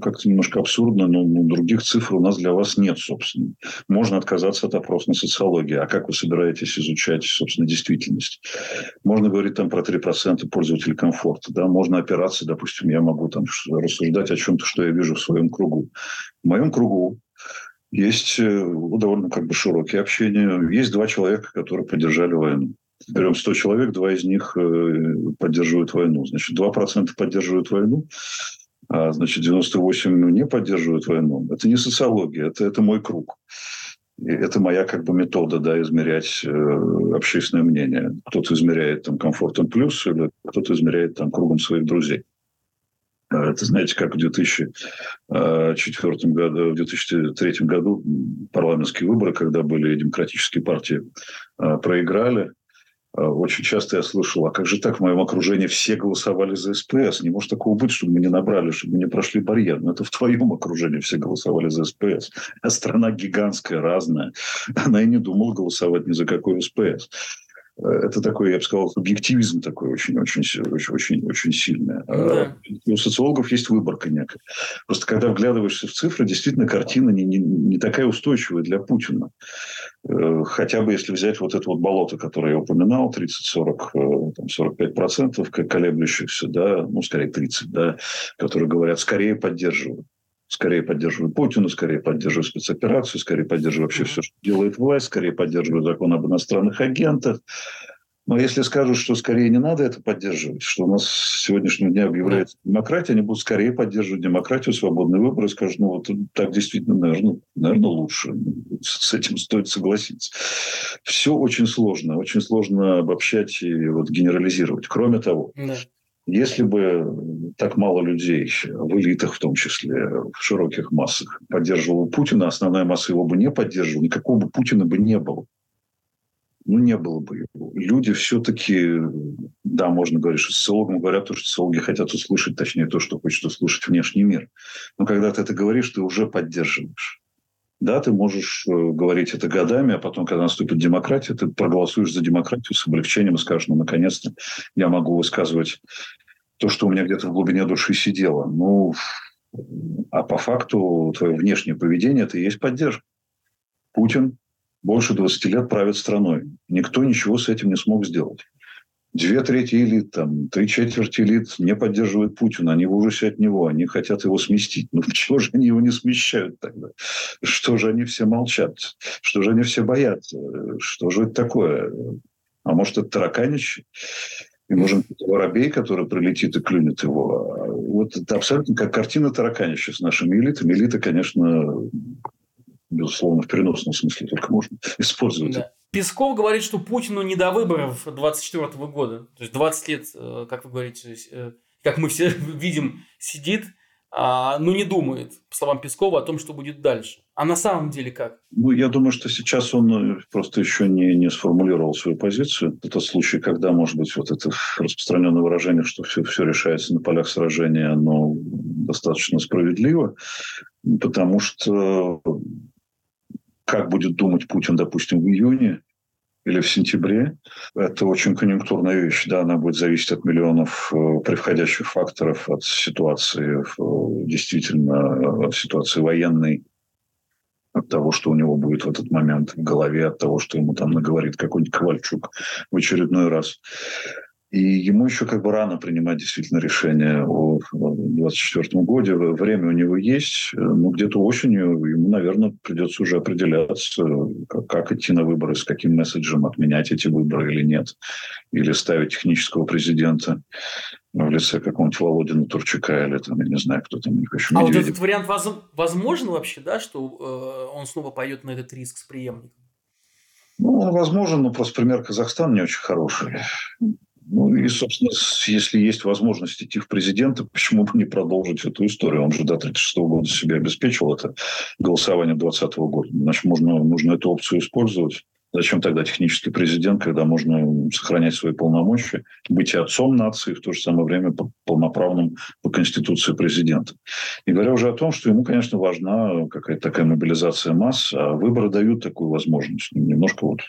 как-то немножко абсурдно, но ну, других цифр у нас для вас нет, собственно. Можно отказаться от опросной социологии. А как вы собираетесь изучать, собственно, действительность? Можно говорить там про 3% пользователей комфорта. Да? Можно опираться, допустим, я могу там рассуждать о чем-то, что я вижу в своем кругу. В моем кругу есть э, довольно как бы широкие общения. Есть два человека, которые поддержали войну. Берем 100 человек, два из них э, поддерживают войну. Значит, 2% поддерживают войну, значит, 98 не поддерживают войну. Это не социология, это, это мой круг. И это моя как бы метода, да, измерять э, общественное мнение. Кто-то измеряет там комфортом плюс, или кто-то измеряет там кругом своих друзей. А, это, знаете, как в 2004 э, году, в 2003 году парламентские выборы, когда были демократические партии, проиграли, очень часто я слышал, а как же так в моем окружении все голосовали за СПС? Не может такого быть, чтобы мы не набрали, чтобы мы не прошли барьер. Но это в твоем окружении все голосовали за СПС. А страна гигантская, разная. Она и не думала голосовать ни за какой СПС. Э, это такой, я бы сказал, объективизм такой очень-очень очень, очень сильный. А да. У социологов есть выборка некая. Просто когда вглядываешься в цифры, действительно картина не, не, не такая устойчивая для Путина. Э, хотя бы если взять вот это вот болото, которое я упоминал, 30-40, 45 процентов колеблющихся, да, ну, скорее 30, да, которые говорят, скорее поддерживают скорее поддерживают Путина, скорее поддерживают спецоперацию, скорее поддерживают вообще все, что делает власть, скорее поддерживают закон об иностранных агентах. Но если скажут, что скорее не надо это поддерживать, что у нас с сегодняшнего дня объявляется демократия, они будут скорее поддерживать демократию, свободный выбор и скажут, ну вот так действительно, наверное, наверное лучше. С этим стоит согласиться. Все очень сложно. Очень сложно обобщать и вот генерализировать. Кроме того, да. Если бы так мало людей, в элитах в том числе, в широких массах, поддерживала Путина, основная масса его бы не поддерживала, никакого бы Путина бы не было. Ну, не было бы его. Люди все-таки, да, можно говорить, что социологам говорят то, что социологи хотят услышать, точнее, то, что хочет услышать внешний мир. Но когда ты это говоришь, ты уже поддерживаешь. Да, ты можешь э, говорить это годами, а потом, когда наступит демократия, ты проголосуешь за демократию с облегчением и скажешь, ну, наконец-то я могу высказывать то, что у меня где-то в глубине души сидело. Ну, а по факту твое внешнее поведение – это и есть поддержка. Путин больше 20 лет правит страной. Никто ничего с этим не смог сделать. Две трети элит, там, три четверти элит не поддерживают Путина, они в ужасе от него, они хотят его сместить. Ну, чего же они его не смещают тогда? Что же они все молчат? Что же они все боятся? Что же это такое? А может, это тараканище? И нужен воробей, который прилетит и клюнет его. Вот это абсолютно как картина тараканища с нашими элитами. Элиты, конечно, безусловно, в переносном смысле только можно использовать. Да. Песков говорит, что Путину не до выборов 24 года. То есть 20 лет, э, как вы говорите, э, как мы все видим, сидит, а, но не думает, по словам Пескова, о том, что будет дальше. А на самом деле как? Ну, я думаю, что сейчас он э, просто еще не, не сформулировал свою позицию. Это случай, когда, может быть, вот это распространенное выражение, что все, все решается на полях сражения, оно достаточно справедливо, потому что как будет думать Путин, допустим, в июне или в сентябре, это очень конъюнктурная вещь. Да, она будет зависеть от миллионов э, превходящих факторов, от ситуации, действительно, от ситуации военной, от того, что у него будет в этот момент в голове, от того, что ему там наговорит какой-нибудь Ковальчук в очередной раз. И ему еще как бы рано принимать действительно решение о 2024 году. Время у него есть, но где-то осенью ему, наверное, придется уже определяться, как, как идти на выборы, с каким месседжем отменять эти выборы или нет. Или ставить технического президента в лице какого-нибудь Володина Турчака или там, я не знаю, кто там у них еще. А вот этот вариант воз... возможен вообще, да, что э, он снова пойдет на этот риск с преемником? Ну, он возможен, но просто пример Казахстана не очень хороший. Ну и, собственно, если есть возможность идти в президенты, почему бы не продолжить эту историю? Он же до 36 года себе обеспечил это голосование 2020 года. Значит, можно, нужно эту опцию использовать. Зачем тогда технический президент, когда можно сохранять свои полномочия, быть и отцом нации, в то же самое время полноправным по Конституции президента? И говоря уже о том, что ему, конечно, важна какая-то такая мобилизация масс, а выборы дают такую возможность. Немножко вот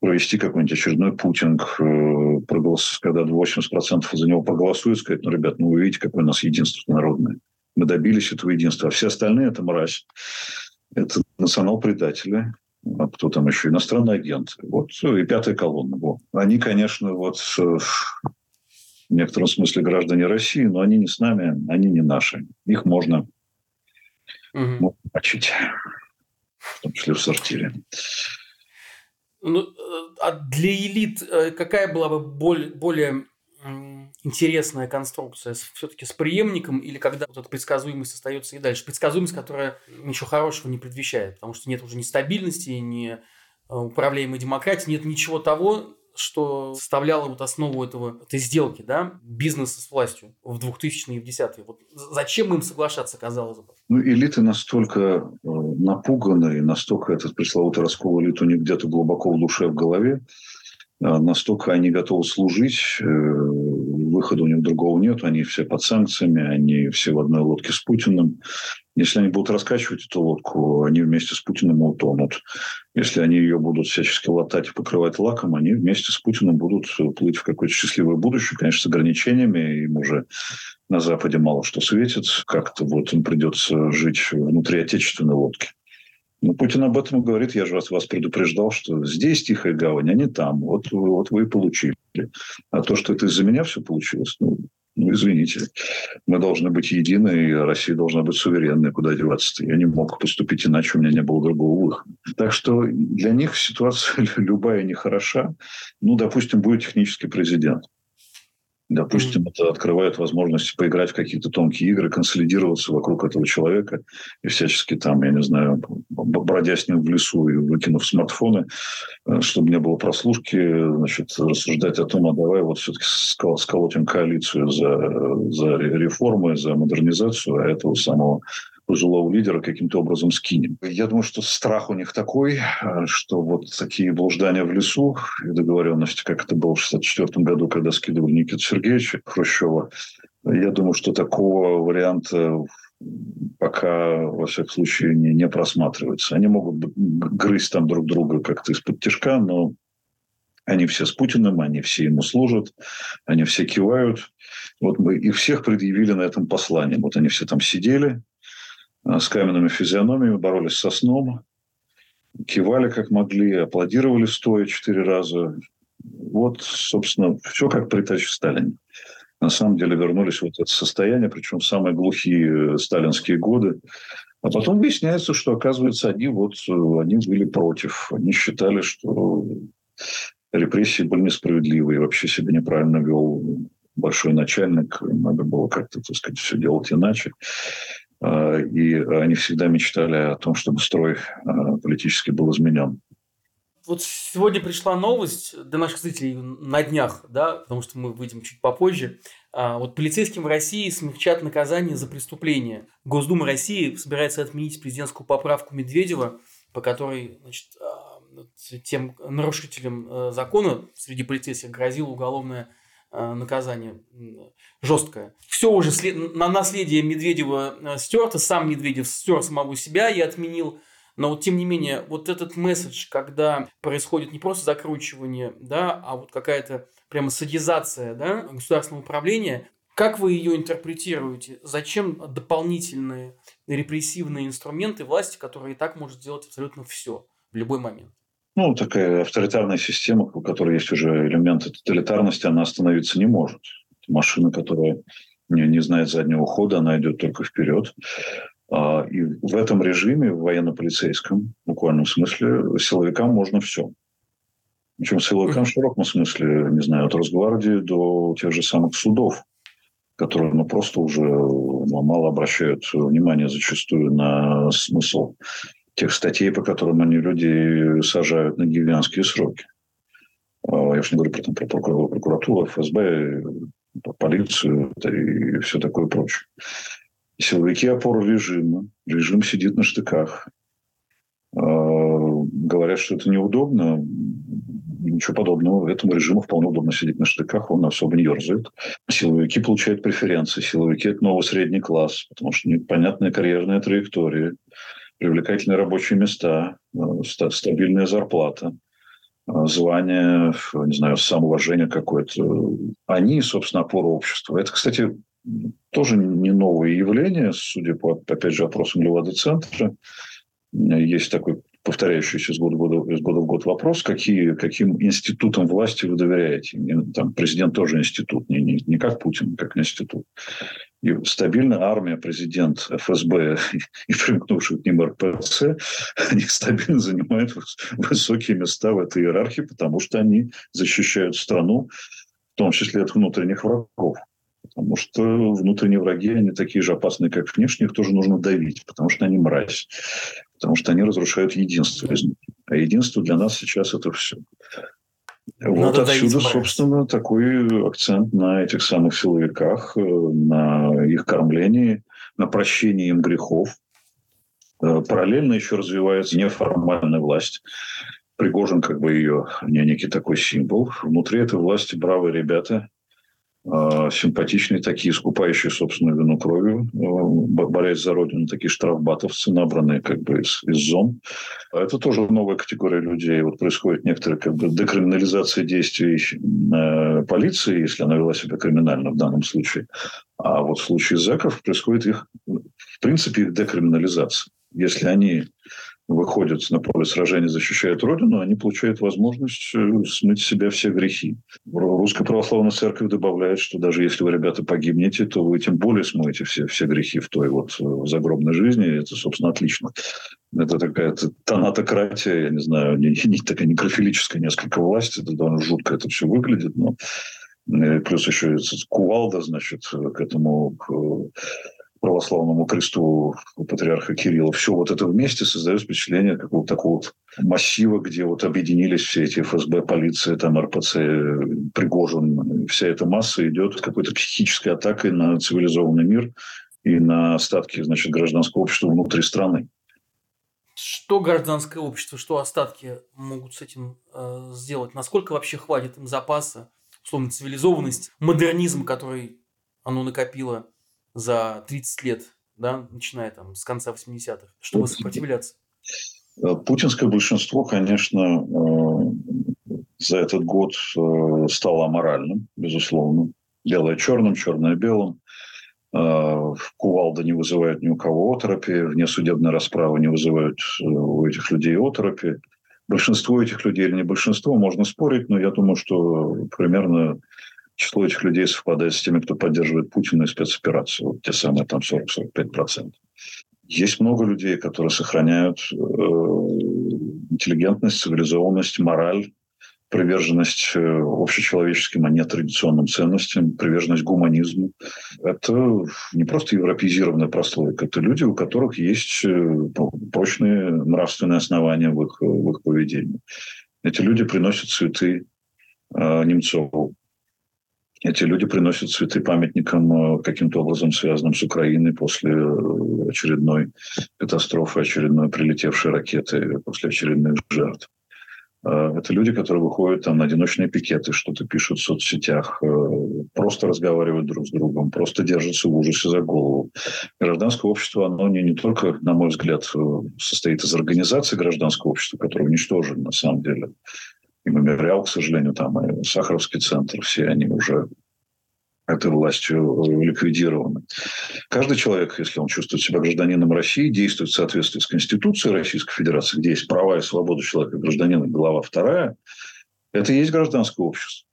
провести какой-нибудь очередной путинг, э, проголос, когда 80% за него проголосуют, сказать, ну, ребят, ну, вы видите, какое у нас единство народное. Мы добились этого единства. А все остальные – это мразь. Это национал-предатели. А кто там еще? Иностранный агент. Вот. И пятая колонна. Вот. Они, конечно, вот э, в некотором смысле граждане России, но они не с нами, они не наши. Их можно угу. мочить, в том числе в сортире. Ну, э, а для элит э, какая была бы более, более интересная конструкция все-таки с преемником или когда вот эта предсказуемость остается и дальше? Предсказуемость, которая ничего хорошего не предвещает, потому что нет уже ни стабильности, ни э, управляемой демократии, нет ничего того, что составляло вот основу этого, этой сделки, да, бизнеса с властью в 2000-е и в 10-е. Вот зачем им соглашаться, казалось бы? Ну, элиты настолько э, напуганы, настолько этот пресловутый раскол элит у них где-то глубоко в душе, в голове, э, настолько они готовы служить, э, выхода у них другого нет, они все под санкциями, они все в одной лодке с Путиным. Если они будут раскачивать эту лодку, они вместе с Путиным утонут. Если они ее будут всячески латать и покрывать лаком, они вместе с Путиным будут плыть в какое-то счастливое будущее, конечно, с ограничениями. Им уже на Западе мало что светит. Как-то вот им придется жить внутри отечественной лодки. Ну, Путин об этом говорит. Я же вас, вас предупреждал, что здесь тихая гавань, а не там. Вот, вот вы и получили. А то, что это из-за меня все получилось, ну, ну, извините. Мы должны быть едины, и Россия должна быть суверенной. Куда деваться-то? Я не мог поступить иначе, у меня не было другого выхода. Так что для них ситуация любая нехороша. Ну, допустим, будет технический президент. Допустим, mm-hmm. это открывает возможность поиграть в какие-то тонкие игры, консолидироваться вокруг этого человека и всячески там, я не знаю, бродя с ним в лесу и выкинув смартфоны, э, чтобы не было прослушки, значит, рассуждать о том, а давай вот все-таки сколотим коалицию за, за реформы, за модернизацию, а этого самого пожилого лидера каким-то образом скинем. Я думаю, что страх у них такой, э, что вот такие блуждания в лесу и договоренности, как это было в 1964 году, когда скидывали Никиту Сергеевича Хрущева, я думаю, что такого варианта пока, во всяком случае, не, не просматривается. Они могут грызть там друг друга как-то из-под тяжка, но они все с Путиным, они все ему служат, они все кивают. Вот мы их всех предъявили на этом послании. Вот они все там сидели, с каменными физиономиями, боролись со сном, кивали как могли, аплодировали стоя четыре раза. Вот, собственно, все как при Таче Сталине. На самом деле вернулись вот это состояние, причем в самые глухие э, сталинские годы. А потом выясняется, что, оказывается, они, вот, э, они были против. Они считали, что репрессии были несправедливы и вообще себя неправильно вел большой начальник. Надо было как-то, так сказать, все делать иначе. А, и они всегда мечтали о том, чтобы строй а, политически был изменен. Вот сегодня пришла новость для наших зрителей на днях, да, потому что мы выйдем чуть попозже. А, вот полицейским в России смягчат наказание за преступление. Госдума России собирается отменить президентскую поправку Медведева, по которой значит, тем нарушителям э, закона среди полицейских грозило уголовное Э, наказание жесткое. Все уже на наследие Медведева э, стерто, сам Медведев стер самого себя и отменил. Но вот тем не менее, вот этот месседж, когда происходит не просто закручивание, да, а вот какая-то прямо садизация да, государственного управления, как вы ее интерпретируете? Зачем дополнительные репрессивные инструменты власти, которые и так может сделать абсолютно все в любой момент? Ну, такая авторитарная система, у которой есть уже элементы тоталитарности, она остановиться не может. Машина, которая не, не знает заднего хода, она идет только вперед. А, и в этом режиме, в военно-полицейском, в буквальном смысле, силовикам можно все. Причем силовикам в широком смысле, не знаю, от Росгвардии до тех же самых судов, которые ну, просто уже ну, мало обращают внимание зачастую на смысл тех статей, по которым они людей сажают на гигантские сроки. А, я уж не говорю про, там, про прокуратуру, ФСБ, полицию и все такое прочее. Силовики опоры режима. Режим сидит на штыках. А, говорят, что это неудобно. Ничего подобного. Этому режиму вполне удобно сидеть на штыках. Он особо не ерзает. Силовики получают преференции. Силовики – это новый средний класс, потому что непонятная карьерная траектория, привлекательные рабочие места, а, стабильная зарплата а, звание, не знаю, самоуважение какое-то. Они, собственно, опора общества. Это, кстати, тоже не новое явление, судя по, опять же, опросам Левада-центра. Есть такой повторяющийся из года, в года, из года в год вопрос, какие, каким институтам власти вы доверяете. Там президент тоже институт, не, не, не как Путин, как институт. И стабильная армия, президент, ФСБ и примкнувший к ним РПЦ, они стабильно занимают высокие места в этой иерархии, потому что они защищают страну, в том числе от внутренних врагов. Потому что внутренние враги, они такие же опасные, как внешние, их тоже нужно давить, потому что они мразь, потому что они разрушают единство А единство для нас сейчас это все. Вот отсюда, собственно, такой акцент на этих самых силовиках, э, на их кормлении, на прощении им грехов. Э, параллельно еще развивается неформальная власть. Пригожин как бы ее не некий такой символ. Внутри этой власти бравые ребята, симпатичные, такие, скупающие собственную вину кровью, а, борясь за родину, такие штрафбатовцы, набранные как бы из, из зон. Это тоже новая категория людей. Вот происходит некоторая как бы декриминализация действий э, полиции, если она вела себя криминально в данном случае. А вот в случае зэков происходит их, в принципе, их декриминализация. Если они выходят на поле сражения, защищают Родину, они получают возможность э, смыть с себя все грехи. Русская православная церковь добавляет, что даже если вы, ребята, погибнете, то вы тем более смоете все, все грехи в той вот э, загробной жизни. Это, собственно, отлично. Это такая тонатократия, я не знаю, не, не такая некрофилическая несколько власть. Это довольно жутко это все выглядит, но э, плюс еще кувалда, значит, к этому к православному кресту патриарха Кирилла. Все вот это вместе создает впечатление какого-то такого вот массива, где вот объединились все эти ФСБ, полиция, там РПЦ, Пригожин. Вся эта масса идет какой-то психической атакой на цивилизованный мир и на остатки значит, гражданского общества внутри страны. Что гражданское общество, что остатки могут с этим э, сделать? Насколько вообще хватит им запаса, условно, цивилизованность, модернизм, который оно накопило за 30 лет, да, начиная там с конца 80-х, чтобы сопротивляться? Э, путинское большинство, конечно, э, за этот год э, стало аморальным, безусловно. Белое черным, черное белым. Кувалда не вызывает ни у кого оторопи, внесудебная расправа не вызывает у этих людей оторопи. Большинство этих людей или не большинство, можно спорить, но я думаю, что примерно число этих людей совпадает с теми, кто поддерживает Путина и спецоперацию. Вот те самые там 40-45%. Есть много людей, которые сохраняют э, интеллигентность, цивилизованность, мораль, приверженность э, общечеловеческим, а не традиционным ценностям, приверженность гуманизму. Это не просто европеизированная прослойка, это люди, у которых есть э, прочные нравственные основания в их, в их поведении. Эти люди приносят цветы э, Немцову, эти люди приносят цветы памятникам, э, каким-то образом связанным с Украиной после э, очередной катастрофы, очередной прилетевшей ракеты, после очередных жертв. Э, это люди, которые выходят там, на одиночные пикеты, что-то пишут в соцсетях, просто разговаривают друг с другом, просто держатся в ужасе за голову. Гражданское общество, оно не, не только, на мой взгляд, состоит из организации гражданского общества, которое уничтожено на самом деле и мемориал, к сожалению, там, и Сахаровский центр, все они уже этой властью ликвидированы. Каждый человек, если он чувствует себя гражданином России, действует в соответствии с Конституцией Российской Федерации, где есть права и свобода человека гражданина, глава вторая, это и есть гражданское общество.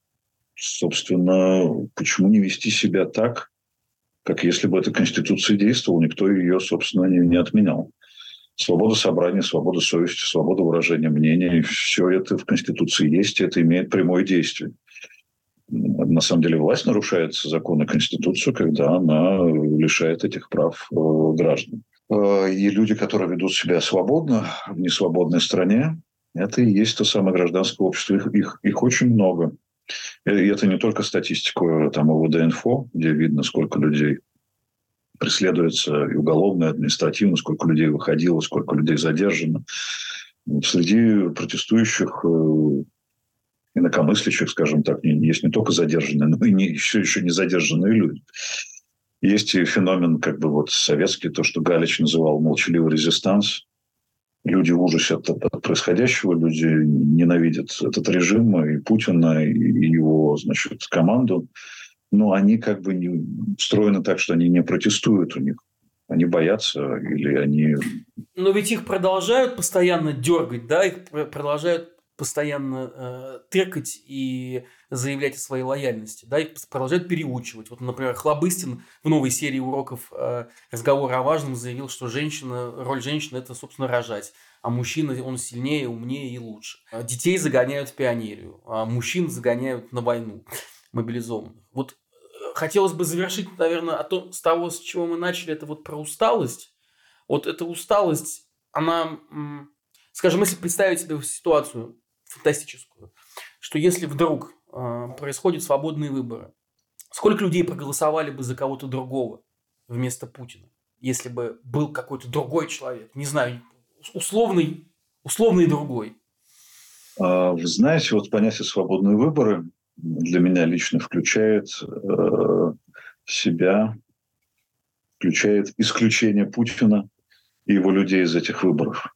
Собственно, почему не вести себя так, как если бы эта Конституция действовала, никто ее, собственно, не, не отменял. Свобода собрания, свобода совести, свобода выражения мнений – все это в Конституции есть, и это имеет прямое действие. На самом деле власть нарушает законы Конституцию, когда она лишает этих прав э, граждан. Э, и люди, которые ведут себя свободно в несвободной стране, это и есть то самое гражданское общество. Их, их, их очень много. И это не только статистика там, ОВД-инфо, где видно, сколько людей преследуется и уголовно, и административно, сколько людей выходило, сколько людей задержано. Среди протестующих э, инакомыслящих, скажем так, есть не только задержанные, но и не, еще, еще не задержанные люди. Есть и феномен как бы вот советский, то, что Галич называл молчаливый резистанс. Люди в ужасе от, от происходящего, люди ненавидят этот режим и Путина, и его, значит, команду но они как бы не устроены так, что они не протестуют у них. Они боятся или они... Но ведь их продолжают постоянно дергать, да, их продолжают постоянно э, тыркать и заявлять о своей лояльности, да, их продолжают переучивать. Вот, например, Хлобыстин в новой серии уроков э, разговора о важном заявил, что женщина, роль женщины – это, собственно, рожать, а мужчина, он сильнее, умнее и лучше. Детей загоняют в пионерию, а мужчин загоняют на войну мобилизованных. Вот хотелось бы завершить, наверное, о том, с того, с чего мы начали, это вот про усталость. Вот эта усталость, она, скажем, если представить себе ситуацию фантастическую, что если вдруг э, происходят свободные выборы, сколько людей проголосовали бы за кого-то другого вместо Путина, если бы был какой-то другой человек, не знаю, условный, условный другой? А, вы знаете, вот понятие свободные выборы для меня лично включает э, себя, включает исключение Путина и его людей из этих выборов.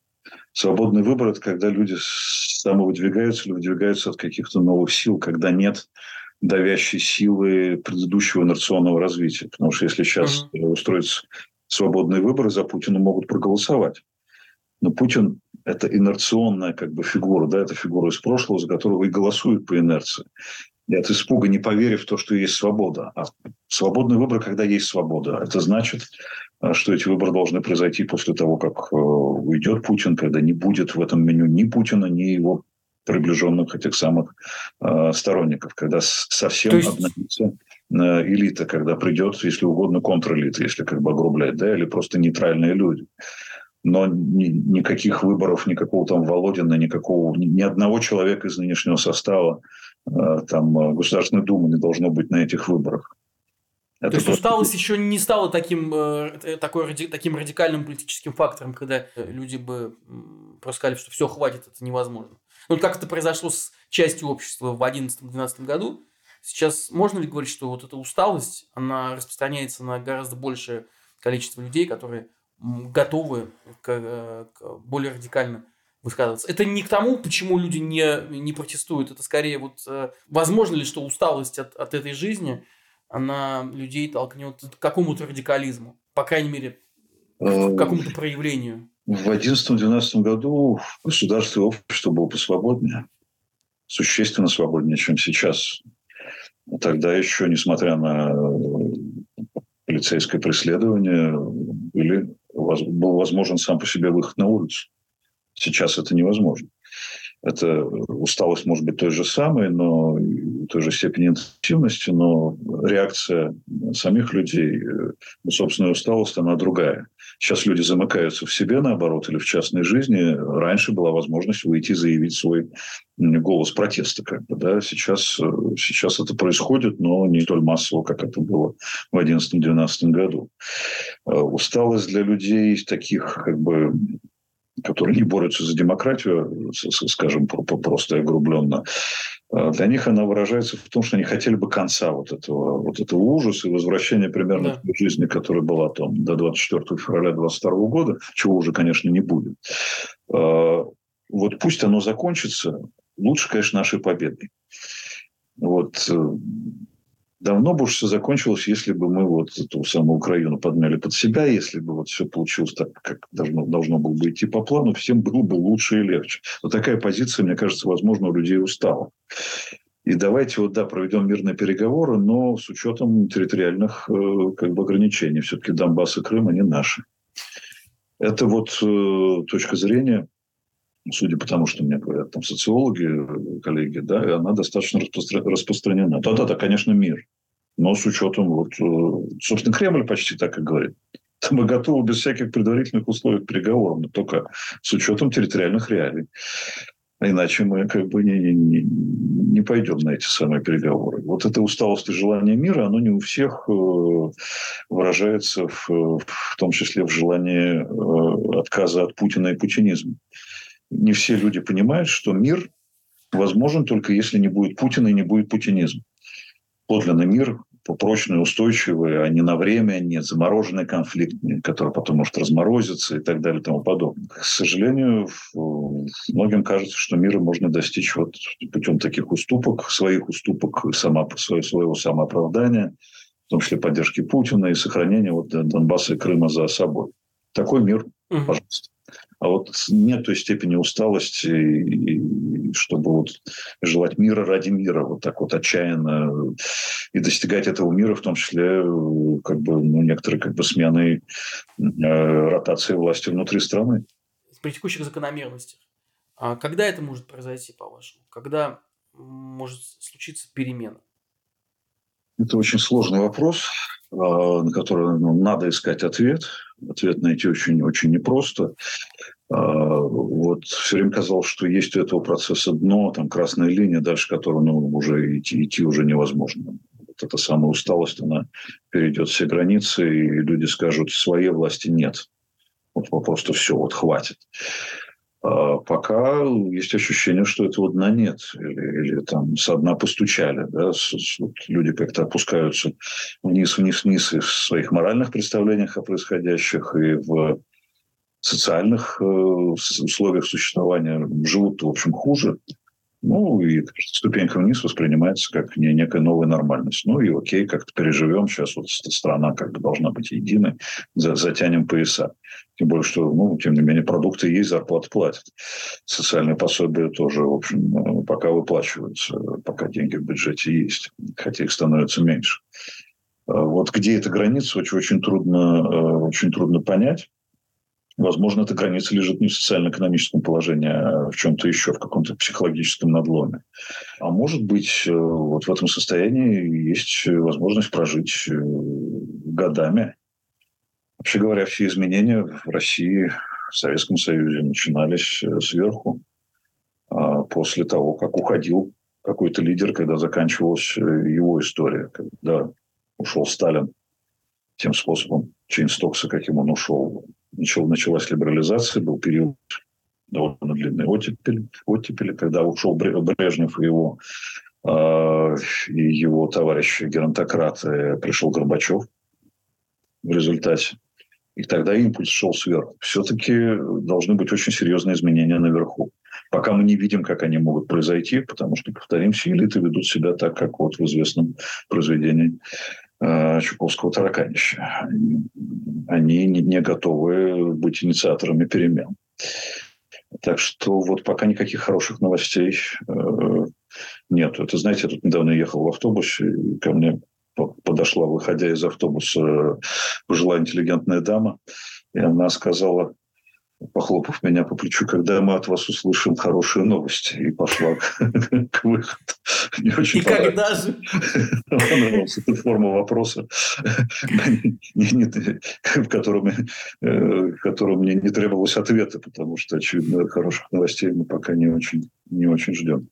Свободный выбор – это когда люди самовыдвигаются или выдвигаются от каких-то новых сил, когда нет давящей силы предыдущего инерционного развития. Потому что если сейчас uh-huh. устроить свободные выборы, за Путина могут проголосовать. Но Путин – это инерционная как бы фигура, да, это фигура из прошлого, за которого и голосуют по инерции. И от испуга не поверив в то, что есть свобода. А свободный выбор, когда есть свобода, это значит, э, что эти выборы должны произойти после того, как э, уйдет Путин, когда не будет в этом меню ни Путина, ни его приближенных этих самых э, сторонников, когда совсем есть... обновится элита, когда придет, если угодно, контрэлита, если как бы огрублять, да, или просто нейтральные люди но ни, никаких выборов, никакого там Володина, никакого, ни одного человека из нынешнего состава э, там, э, Государственной Думы не должно быть на этих выборах. Это То есть просто... усталость еще не стала таким, э, такой, таким радикальным политическим фактором, когда люди бы просто сказали, что все, хватит, это невозможно. Ну, как это произошло с частью общества в 2011-2012 году, сейчас можно ли говорить, что вот эта усталость, она распространяется на гораздо большее количество людей, которые готовы к, к более радикально высказываться. Это не к тому, почему люди не, не протестуют. Это скорее вот э, возможно ли, что усталость от, от этой жизни, она людей толкнет к какому-то радикализму. По крайней мере, к э, какому-то проявлению. В 2011-2012 году государство и общество было посвободнее. Существенно свободнее, чем сейчас. Тогда еще, несмотря на полицейское преследование, были был возможен сам по себе выход на улицу. Сейчас это невозможно. Это усталость может быть той же самой, но той же степени интенсивности, но реакция самих людей, э, собственная усталость, она другая. Сейчас люди замыкаются в себе, наоборот, или в частной жизни. Раньше была возможность выйти и заявить свой голос протеста. Как бы, да? сейчас, э, сейчас это происходит, но не столь массово, как это было в 2011-2012 году. Э, усталость для людей таких как бы которые не борются за демократию, скажем, просто и огрубленно, э, для них она выражается в том, что они хотели бы конца вот этого, вот этого ужаса и возвращения примерно да. к той жизни, которая была там до 24 февраля 2022 года, чего уже, конечно, не будет. Э, вот пусть оно закончится, лучше, конечно, нашей победой. Вот. Давно бы уж все закончилось, если бы мы вот эту самую Украину подмяли под себя, если бы вот все получилось так, как должно, должно было бы идти по плану, всем было бы лучше и легче. Вот такая позиция, мне кажется, возможно, у людей устала. И давайте вот, да, проведем мирные переговоры, но с учетом территориальных э, как бы, ограничений. Все-таки Донбасс и Крым, они наши. Это вот э, точка зрения, судя по тому, что мне говорят там социологи, коллеги, да, и она достаточно распростра- распространена. Да-да-да, конечно, мир. Но с учетом, вот, э, собственно, Кремль почти так и говорит. Мы готовы без всяких предварительных условий к переговорам, но только с учетом территориальных реалий. Иначе мы как бы не, не, не пойдем на эти самые переговоры. Вот эта усталость и желание мира, оно не у всех э, выражается в, в том числе в желании э, отказа от Путина и путинизма. Не все люди понимают, что мир возможен только если не будет Путина и не будет путинизма. Подлинный мир прочные, устойчивые, а не на время, не замороженный конфликт, который потом может разморозиться и так далее и тому подобное. К сожалению, многим кажется, что мира можно достичь вот путем таких уступок, своих уступок, сама, своего самооправдания, в том числе поддержки Путина и сохранения вот Донбасса и Крыма за собой. Такой мир, угу. пожалуйста. А вот нет той степени усталости, чтобы вот желать мира ради мира, вот так вот отчаянно, и достигать этого мира, в том числе как бы, ну, некоторые как бы смены э, ротации власти внутри страны. При текущих закономерностях. А когда это может произойти, по-вашему? Когда может случиться перемена? Это очень сложный вопрос, а, на который ну, надо искать ответ ответ найти очень, очень непросто. А, вот все время казалось, что есть у этого процесса дно, там красная линия, дальше которую ну, уже идти, идти уже невозможно. Вот эта самая усталость, она перейдет все границы, и люди скажут, своей власти нет. Вот просто все, вот хватит. А пока есть ощущение, что этого дна нет. Или, или там со дна постучали. Да? Вот люди как-то опускаются вниз, вниз, вниз и в своих моральных представлениях о происходящих, и в социальных э, условиях существования живут, в общем, хуже. Ну, и ступенька вниз воспринимается как не, некая новая нормальность. Ну и окей, как-то переживем. Сейчас вот страна как бы должна быть единой. Затянем пояса. Тем более, что, ну, тем не менее, продукты есть, зарплаты платят. Социальные пособия тоже, в общем, э, пока выплачиваются, пока деньги в бюджете есть, хотя их становится меньше. А вот где эта граница, очень, очень, трудно, э, очень трудно понять. Возможно, эта граница лежит не в социально-экономическом положении, а в чем-то еще, в каком-то психологическом надломе. А может быть, э, вот в этом состоянии есть возможность прожить годами, Вообще говоря, все изменения в России, в Советском Союзе начинались э, сверху, а после того, как уходил какой-то лидер, когда заканчивалась э, его история, когда ушел Сталин тем способом Чейна-Стокса, каким он ушел. Начал, началась либерализация, был период довольно длинный оттепель, оттепели, когда ушел Брежнев и его, э, и его товарищи геронтократы, пришел Горбачев в результате. И тогда импульс шел сверху. Все-таки должны быть очень серьезные изменения наверху. Пока мы не видим, как они могут произойти, потому что, повторимся, элиты ведут себя так, как вот в известном произведении э, Чуковского «Тараканища». Они, не, готовы быть инициаторами перемен. Так что вот пока никаких хороших новостей э, нет. Это, знаете, я тут недавно ехал в автобусе, и ко мне подошла, выходя из автобуса, пожилая интеллигентная дама, и она сказала, похлопав меня по плечу, когда мы от вас услышим хорошие новости. И пошла к выходу. Не очень и когда же? Понравилась эта форма вопроса, в котором, э, в котором мне не требовалось ответа, потому что, очевидно, хороших новостей мы пока не очень, не очень ждем.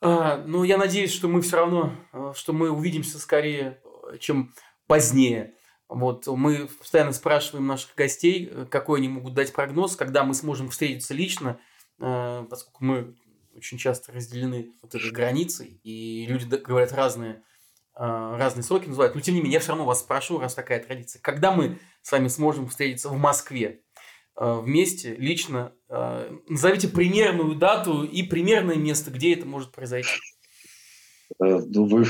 А, ну, я надеюсь, что мы все равно, э, что мы увидимся скорее, э, чем позднее. Вот, мы постоянно спрашиваем наших гостей, э, какой они могут дать прогноз, когда мы сможем встретиться лично, поскольку мы очень часто разделены вот этой границей, и люди говорят разные, разные сроки называют. Но, тем не менее, я все равно вас спрошу, раз такая традиция, когда мы с вами сможем встретиться в Москве? Э, вместе, лично. Э, назовите примерную дату и примерное место, где это может произойти. Э, ну,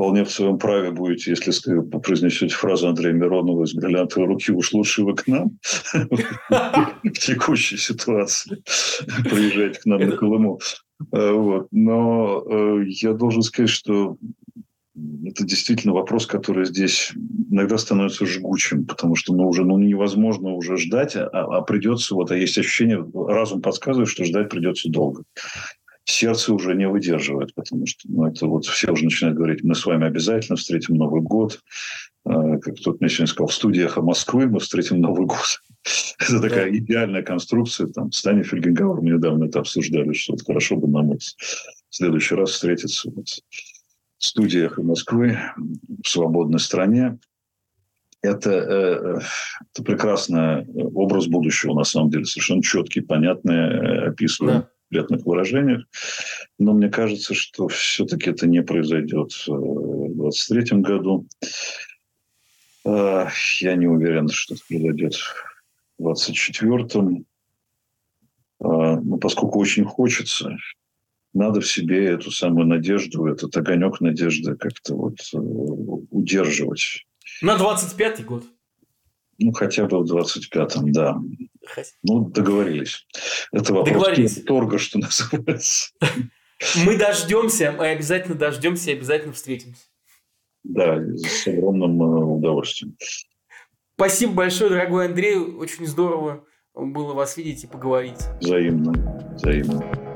вполне в своем праве будете, если произнесете фразу Андрея Миронова из бриллиантовой руки «Уж лучше вы к нам» в текущей ситуации. Приезжайте к нам на Колыму. Э, вот. Но э, я должен сказать, что это действительно вопрос, который здесь иногда становится жгучим, потому что ну, уже ну, невозможно уже ждать, а, а придется, вот, а есть ощущение, разум подсказывает, что ждать придется долго сердце уже не выдерживает, потому что ну, это вот все уже начинают говорить, мы с вами обязательно встретим Новый год. А, как кто-то мне сегодня сказал, в студии «Эхо Москвы» мы встретим Новый год. Это такая идеальная конструкция. Там, с Таней Фельгенгауэром недавно это обсуждали, что вот хорошо бы нам вот в следующий раз встретиться вот в студии «Эхо Москвы» в свободной стране. Это, э, это прекрасный образ будущего, на самом деле, совершенно четкий, понятный, э, описываемый. Да конкретных выражениях. Но мне кажется, что все-таки это не произойдет э, в 2023 году. Э, я не уверен, что это произойдет в 2024. Но ну, поскольку очень хочется, надо в себе эту самую надежду, этот огонек надежды как-то вот э, удерживать. На 25-й год. Ну, хотя бы в 25-м, да. Ну, договорились. Это вопрос договорились. торга, что называется. Мы дождемся, мы обязательно дождемся и обязательно встретимся. Да, с огромным э, удовольствием. Спасибо большое, дорогой Андрей. Очень здорово было вас видеть и поговорить. Взаимно. Взаимно.